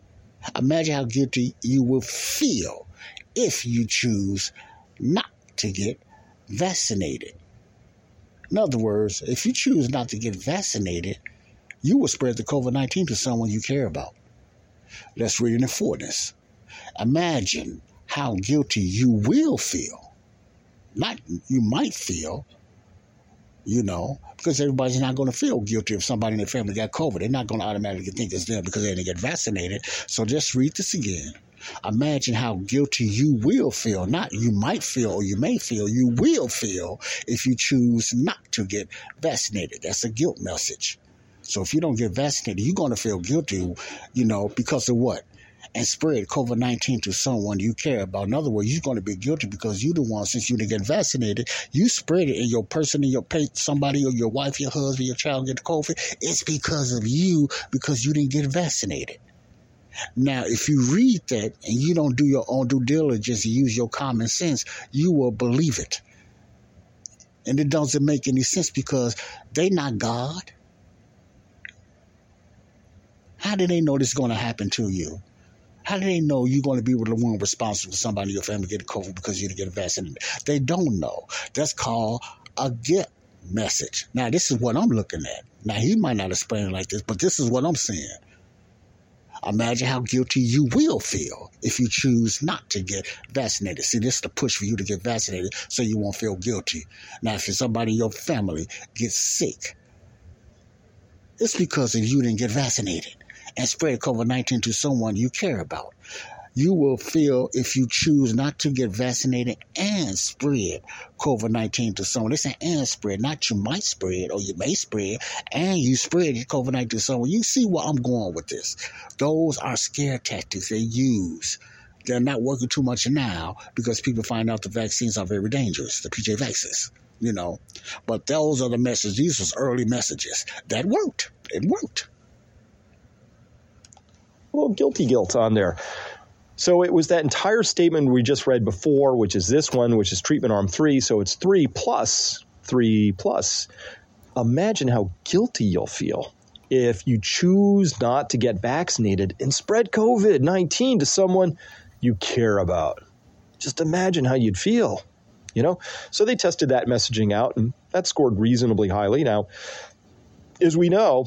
Imagine how guilty you will feel if you choose not to get vaccinated. In other words, if you choose not to get vaccinated, you will spread the COVID 19 to someone you care about. Let's read in fullness. Imagine how guilty you will feel. Not you might feel, you know, because everybody's not going to feel guilty if somebody in their family got COVID. They're not going to automatically think it's them because they didn't get vaccinated. So just read this again. Imagine how guilty you will feel. Not you might feel or you may feel, you will feel if you choose not to get vaccinated. That's a guilt message. So if you don't get vaccinated, you're going to feel guilty, you know, because of what? And spread COVID 19 to someone you care about. In other words, you're going to be guilty because you're the one, since you didn't get vaccinated, you spread it, and your person, in your pet, somebody, or your wife, your husband, your child get COVID. It's because of you, because you didn't get vaccinated. Now, if you read that and you don't do your own due diligence and use your common sense, you will believe it. And it doesn't make any sense because they're not God. How do they know this is going to happen to you? How do they know you're going to be the one responsible for somebody in your family get COVID because you didn't get vaccinated? They don't know. That's called a get message. Now, this is what I'm looking at. Now, he might not explain it like this, but this is what I'm saying. Imagine how guilty you will feel if you choose not to get vaccinated. See, this is the push for you to get vaccinated so you won't feel guilty. Now, if somebody in your family gets sick, it's because of you didn't get vaccinated and spread COVID 19 to someone you care about. you will feel if you choose not to get vaccinated and spread COVID 19 to someone. They say and spread, not you might spread or you may spread, and you spread COVID 19 to someone. You see where I'm going with this. Those are scare tactics they use. They're not working too much now because people find out the vaccines are very dangerous, the PJ vaccines, you know. But those are the messages. These was early messages. That worked. It worked. Little guilty guilt on there. So it was that entire statement we just read before, which is this one, which is treatment arm three. So it's three plus three plus. Imagine how guilty you'll feel if you choose not to get vaccinated and spread COVID 19 to someone you care about. Just imagine how you'd feel, you know? So they tested that messaging out and that scored reasonably highly. Now, as we know,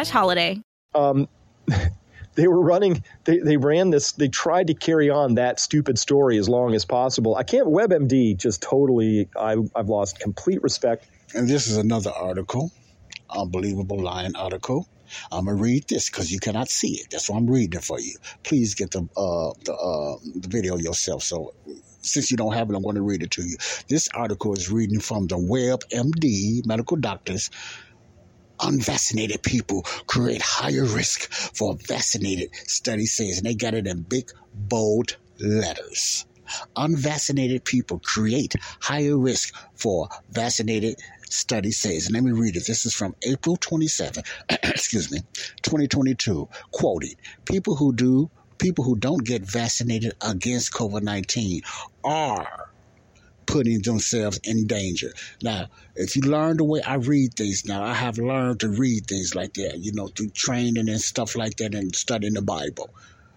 slash holiday. Um, they were running, they, they ran this, they tried to carry on that stupid story as long as possible. I can't, WebMD just totally, I, I've lost complete respect. And this is another article, unbelievable lying article. I'm gonna read this because you cannot see it. That's why I'm reading it for you. Please get the uh, the, uh, the video yourself. So since you don't have it, I'm going to read it to you. This article is reading from the WebMD medical doctors unvaccinated people create higher risk for vaccinated, study says. And they got it in big, bold letters. Unvaccinated people create higher risk for vaccinated study says. And let me read it. This is from April 27, excuse me, 2022, quoting, people who do people who don't get vaccinated against COVID-19 are putting themselves in danger. Now, if you learn the way I read things now, I have learned to read things like that, you know, through training and stuff like that and studying the Bible.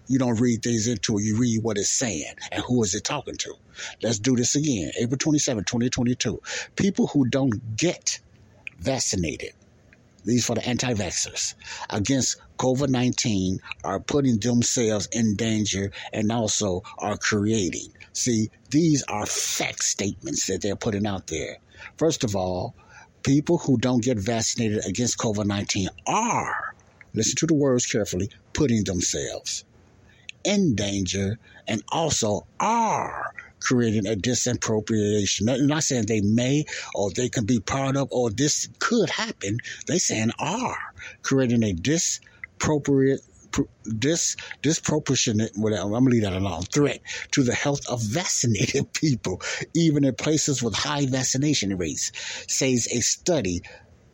You don't read things into it, you read what it's saying and who is it talking to. Let's do this again. April 27, 2022. People who don't get vaccinated these for the anti vaxxers, against COVID 19 are putting themselves in danger and also are creating. See, these are fact statements that they're putting out there. First of all, people who don't get vaccinated against COVID 19 are, listen to the words carefully, putting themselves in danger and also are creating a disappropriation. I'm not saying they may or they can be part of or this could happen. They saying are creating a disappropriate this disproportionate whatever I'm gonna leave that alone threat to the health of vaccinated people, even in places with high vaccination rates, says a study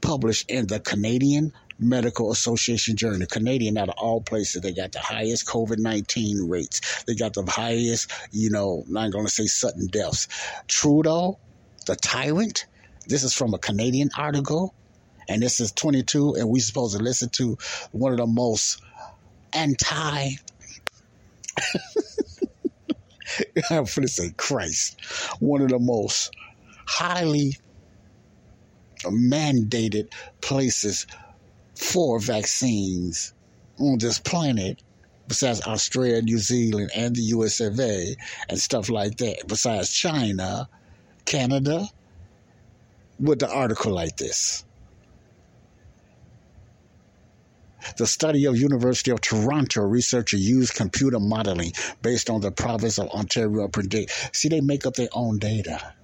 published in the Canadian Medical Association Journal. Canadian out of all places, they got the highest COVID 19 rates. They got the highest, you know, not going to say sudden deaths. Trudeau, the tyrant, this is from a Canadian article, and this is 22, and we supposed to listen to one of the most anti. I'm going to say Christ, one of the most highly mandated places for vaccines on this planet besides Australia, New Zealand, and the US of A, and stuff like that, besides China, Canada, with the article like this. The study of University of Toronto researcher used computer modeling based on the province of Ontario predict. See, they make up their own data.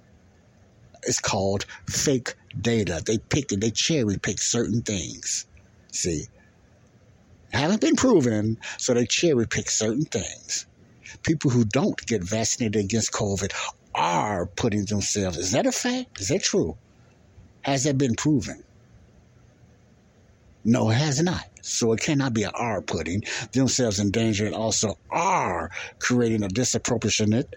It's called fake data. They pick it, they cherry pick certain things. See, haven't been proven, so they cherry pick certain things. People who don't get vaccinated against COVID are putting themselves. Is that a fact? Is that true? Has that been proven? No, it has not. So it cannot be an R putting themselves in danger and also are creating a disproportionate,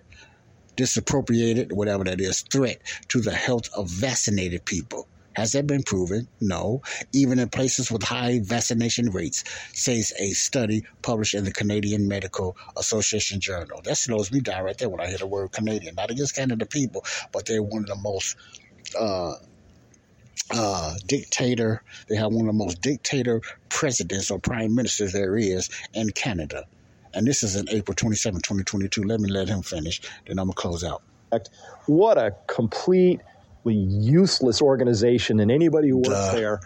disappropriated, whatever that is, threat to the health of vaccinated people Has that been proven? No. Even in places with high vaccination rates, says a study published in the Canadian Medical Association Journal. That slows me down right there when I hear the word Canadian. Not against Canada people, but they're one of the most uh, uh, dictator. They have one of the most dictator presidents or prime ministers there is in Canada. And this is in April 27, 2022. Let me let him finish, then I'm going to close out. What a completely useless organization. And anybody who works Duh. there,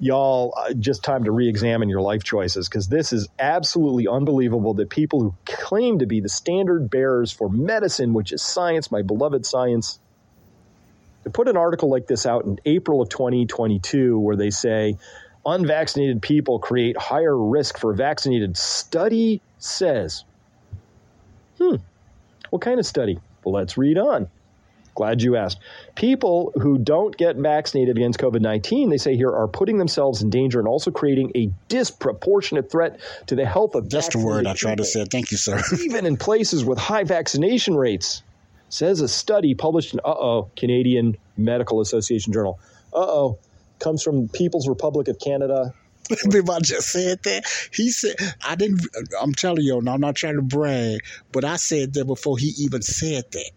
y'all, uh, just time to re examine your life choices because this is absolutely unbelievable that people who claim to be the standard bearers for medicine, which is science, my beloved science, they put an article like this out in April of 2022 where they say unvaccinated people create higher risk for vaccinated. Study says. Hmm. What kind of study? Well, let's read on. Glad you asked. People who don't get vaccinated against COVID 19, they say here, are putting themselves in danger and also creating a disproportionate threat to the health of That's the word I tried to say. Thank you, sir. Even in places with high vaccination rates says a study published in uh oh Canadian Medical Association Journal. Uh oh, comes from People's Republic of Canada. Everybody just said that. He said, I didn't, I'm telling you, and I'm not trying to brag, but I said that before he even said that.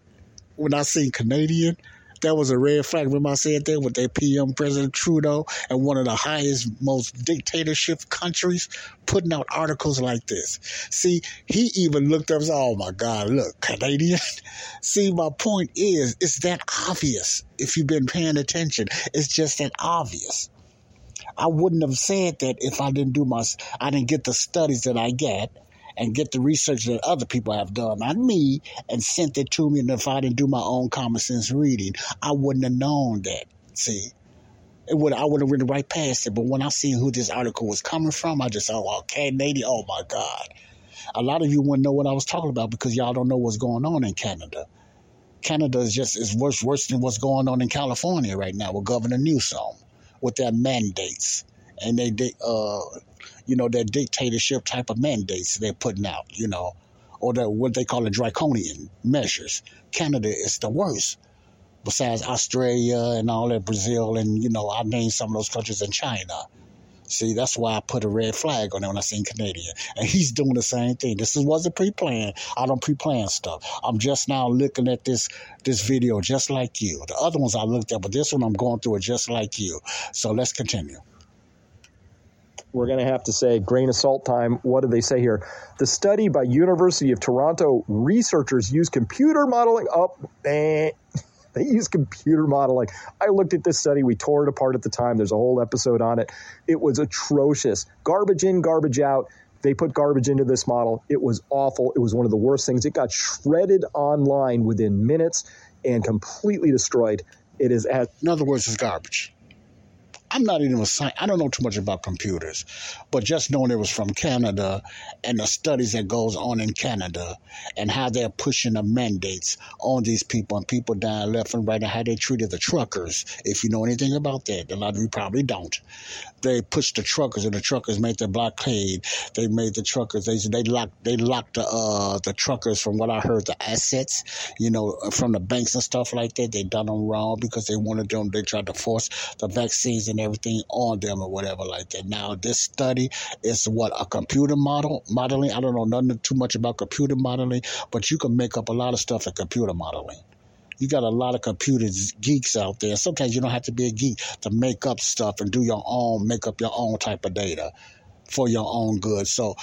When I seen Canadian, that was a red flag. Remember I said that with their PM President Trudeau and one of the highest, most dictatorship countries putting out articles like this. See, he even looked up. Oh my God! Look, Canadian. See, my point is, it's that obvious. If you've been paying attention, it's just that obvious. I wouldn't have said that if I didn't do my, I didn't get the studies that I get and get the research that other people have done on me and sent it to me. And if I didn't do my own common sense reading, I wouldn't have known that. See, it would I would have written right past it. But when I seen who this article was coming from, I just thought, oh, Canada, oh my God. A lot of you wouldn't know what I was talking about because y'all don't know what's going on in Canada. Canada is just is worse worse than what's going on in California right now with Governor Newsom with their mandates and they, they uh you know, their dictatorship type of mandates they're putting out, you know, or the, what they call the draconian measures. Canada is the worst. Besides Australia and all that, Brazil, and, you know, I named some of those countries in China. See, that's why I put a red flag on it when I seen Canadian. And he's doing the same thing. This wasn't pre-planned. I don't pre-plan stuff. I'm just now looking at this this video just like you. The other ones I looked at, but this one I'm going through it just like you. So let's continue we're going to have to say grain of salt time. What do they say here? The study by University of Toronto researchers used computer modeling. Oh, eh, they use computer modeling. I looked at this study. We tore it apart at the time. There's a whole episode on it. It was atrocious. Garbage in, garbage out. They put garbage into this model. It was awful. It was one of the worst things. It got shredded online within minutes and completely destroyed. It is in other words, it's garbage. I'm not even a science. I don't know too much about computers, but just knowing it was from Canada and the studies that goes on in Canada and how they're pushing the mandates on these people and people dying left and right and how they treated the truckers. If you know anything about that, a lot of you probably don't. They pushed the truckers and the truckers made the blockade. They made the truckers. They they locked they locked the uh, the truckers from what I heard the assets. You know from the banks and stuff like that. They done them wrong because they wanted them. They tried to force the vaccines and everything on them or whatever like that. Now this study is what a computer model modeling. I don't know nothing too much about computer modeling, but you can make up a lot of stuff in computer modeling. You got a lot of computer geeks out there. Sometimes you don't have to be a geek to make up stuff and do your own, make up your own type of data for your own good. So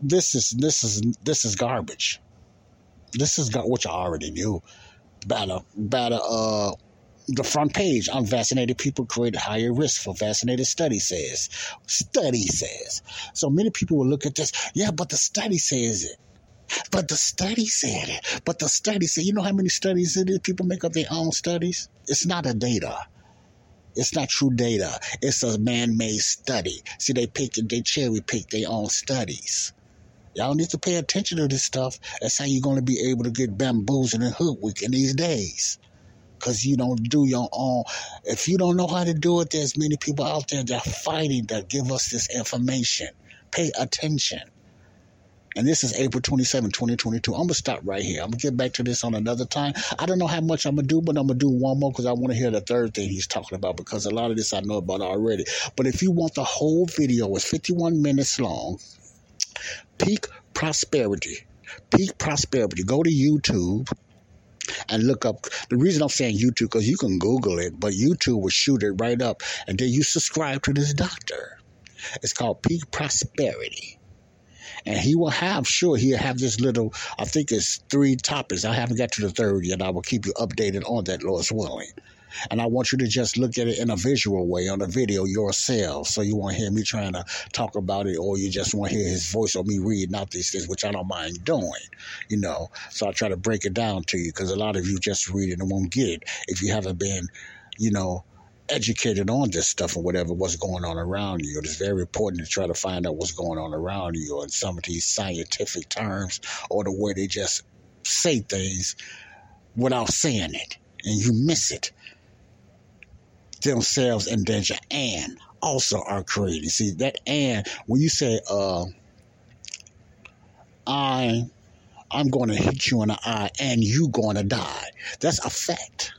this is this is this is garbage. This is what you already knew. Better, better. Uh, the front page, unvaccinated people create higher risk for vaccinated study says. Study says. So many people will look at this, yeah, but the study says it. But the study said it. But the study said, you know how many studies it is? People make up their own studies? It's not a data. It's not true data. It's a man-made study. See, they pick, and they cherry pick their own studies. Y'all need to pay attention to this stuff. That's how you're going to be able to get bamboozled and hoodwinked in these days because you don't do your own. If you don't know how to do it, there's many people out there that are fighting to give us this information. Pay attention. And this is April 27, 2022. I'm going to stop right here. I'm going to get back to this on another time. I don't know how much I'm going to do, but I'm going to do one more because I want to hear the third thing he's talking about because a lot of this I know about already. But if you want the whole video, it's 51 minutes long. Peak Prosperity. Peak Prosperity. Go to YouTube and look up. The reason I'm saying YouTube because you can Google it, but YouTube will shoot it right up, and then you subscribe to this doctor. It's called Peak Prosperity and he will have sure he'll have this little i think it's three topics i haven't got to the third yet i will keep you updated on that lord's willing and I want you to just look at it in a visual way on the video yourself. So you won't hear me trying to talk about it or you just want to hear his voice or me reading out these things, which I don't mind doing, you know. So I try to break it down to you because a lot of you just read it and won't get it if you haven't been, you know, educated on this stuff or whatever, what's going on around you. It's very important to try to find out what's going on around you and some of these scientific terms or the way they just say things without saying it and you miss it. Themselves in danger and also are created. See that and when you say uh I I'm going to hit you in the eye and you going to die. That's a fact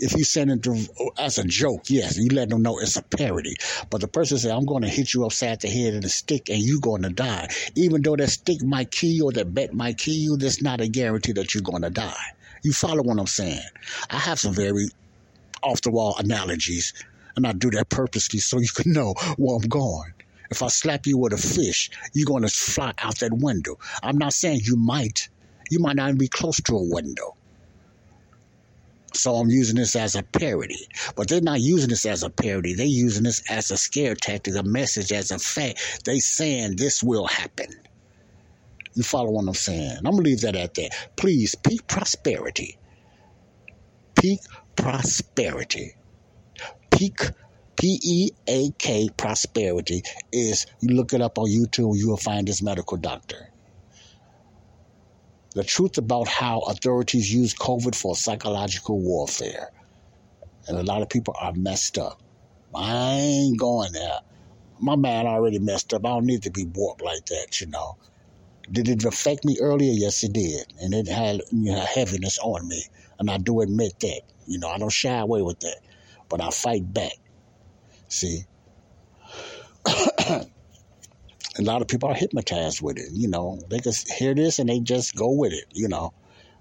if you send it to, as a joke, yes, you let them know it's a parody. But the person say, I'm going to hit you upside the head with a stick and you're going to die. Even though that stick might kill you or that bet might kill you, that's not a guarantee that you're going to die. You follow what I'm saying? I have some very off the wall analogies, and I do that purposely so you can know where I'm going. If I slap you with a fish, you're going to fly out that window. I'm not saying you might. You might not even be close to a window. So I'm using this as a parody. But they're not using this as a parody. They're using this as a scare tactic, a message, as a fact. They saying this will happen. You follow what I'm saying? I'm gonna leave that at that. Please, peak prosperity. Peak prosperity. Peak P E A K prosperity is you look it up on YouTube, you will find this medical doctor the truth about how authorities use COVID for psychological warfare. And a lot of people are messed up. I ain't going there. My man already messed up. I don't need to be warped like that, you know. Did it affect me earlier? Yes, it did. And it had you know, heaviness on me. And I do admit that. You know, I don't shy away with that. But I fight back. See? a lot of people are hypnotized with it. You know, they can hear this and they just go with it, you know,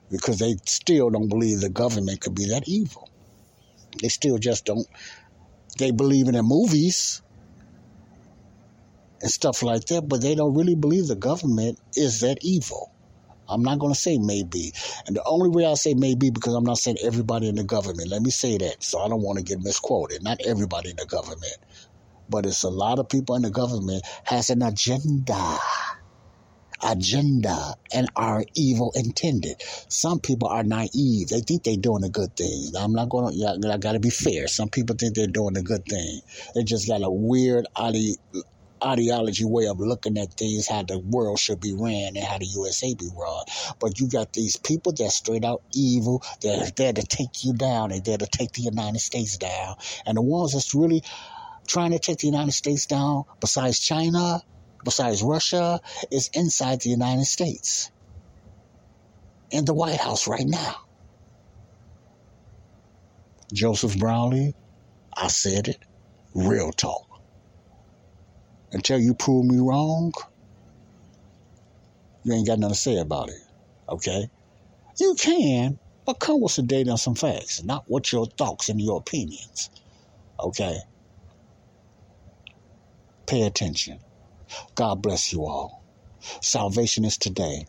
because they still don't believe the government could be that evil. They still just don't, they believe in the movies and stuff like that, but they don't really believe the government is that evil. I'm not going to say maybe. And the only way I say maybe because I'm not saying everybody in the government. Let me say that so I don't want to get misquoted. Not everybody in the government but it's a lot of people in the government has an agenda agenda and are evil intended. Some people are naive. They think they're doing a good thing. I'm not going to, I got to be fair. Some people think they're doing a good thing. They just got a weird ideology way of looking at things, how the world should be ran and how the USA be run. But you got these people that straight out evil. They're there to take you down. They're there to take the United States down. And the ones that's really trying to take the United States down, besides China, besides Russia, is inside the United States. In the White House right now. Joseph Brownlee, I said it, real talk. Until you prove me wrong, you ain't got nothing to say about it. Okay? You can, but come with some data and some facts, not what your thoughts and your opinions. Okay? Pay attention. God bless you all. Salvation is today.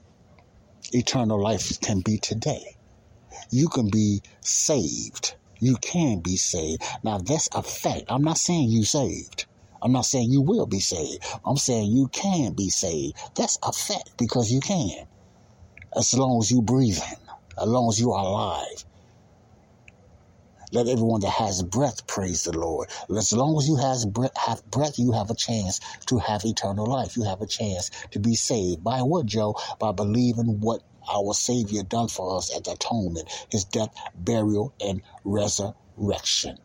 Eternal life can be today. You can be saved. You can be saved. Now, that's a fact. I'm not saying you saved. I'm not saying you will be saved. I'm saying you can be saved. That's a fact because you can. As long as you're breathing, as long as you are alive, let everyone that has breath praise the Lord. As long as you has breath, have breath, you have a chance to have eternal life. You have a chance to be saved. By what, Joe? By believing what our Savior done for us at the atonement, his death, burial, and resurrection.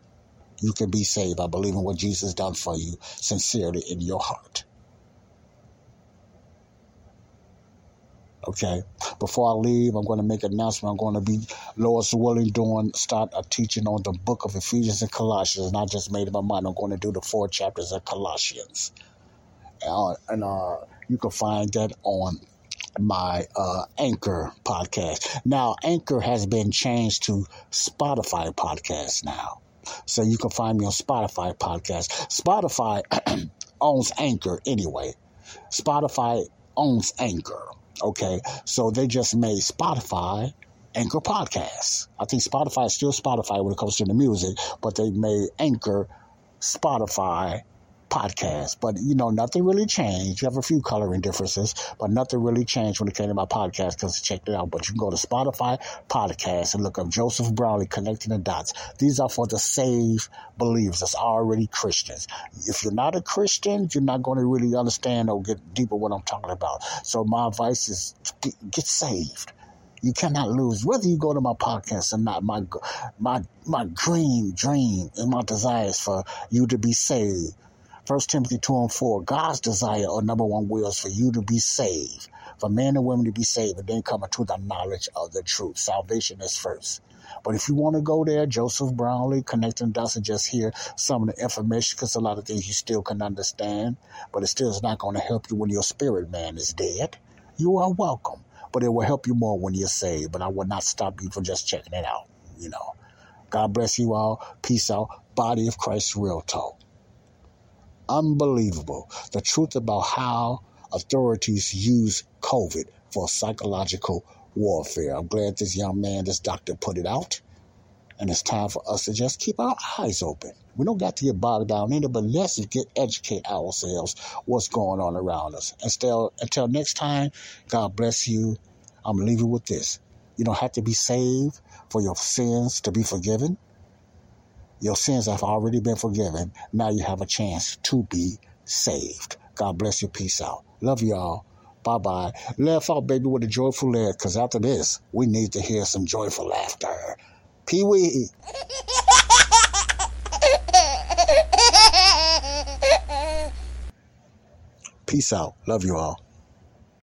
You can be saved by believing what Jesus done for you sincerely in your heart. Okay. Before I leave, I'm going to make an announcement. I'm going to be, Lord's willing, doing start a teaching on the book of Ephesians and Colossians. And I just made up my mind. I'm going to do the four chapters of Colossians. Uh, and uh, you can find that on my uh, Anchor podcast. Now, Anchor has been changed to Spotify podcast now. So you can find me on Spotify podcast. Spotify owns Anchor anyway. Spotify owns Anchor. Okay. So they just made Spotify Anchor Podcasts. I think Spotify is still Spotify when it comes to the music, but they made Anchor Spotify podcast. But you know, nothing really changed. You have a few coloring differences, but nothing really changed when it came to my podcast because I checked it out. But you can go to Spotify podcast and look up Joseph Brownlee connecting the dots. These are for the saved believers that's already Christians. If you're not a Christian, you're not going to really understand or get deeper what I'm talking about. So my advice is get, saved. You cannot lose. Whether you go to my podcast or not, my my my dream, dream, and my desire is for you to be saved. First Timothy 2 and 4, God's desire or number one will is for you to be saved, for men and women to be saved, and then come to the knowledge of the truth. Salvation is first. But if you want to go there, Joseph Brownlee, connecting dots and just hear some of the information, because a lot of things you still can understand, but it still is not going to help you when your spirit man is dead. You are welcome, but it will help you more when you're saved. But I will not stop you from just checking it out, you know. God bless you all. Peace out. Body of Christ Real Talk unbelievable. The truth about how authorities use COVID for psychological warfare. I'm glad this young man, this doctor, put it out. And it's time for us to just keep our eyes open. We don't got to get bogged down in it, but let's get educate ourselves what's going on around us. Until, until next time, God bless you. I'm leaving with this. You don't have to be saved for your sins to be forgiven. Your sins have already been forgiven. Now you have a chance to be saved. God bless you. Peace out. Love y'all. Bye bye. Laugh out, baby, with a joyful laugh, because after this, we need to hear some joyful laughter. Pee wee. Peace out. Love you all.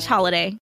slash holiday.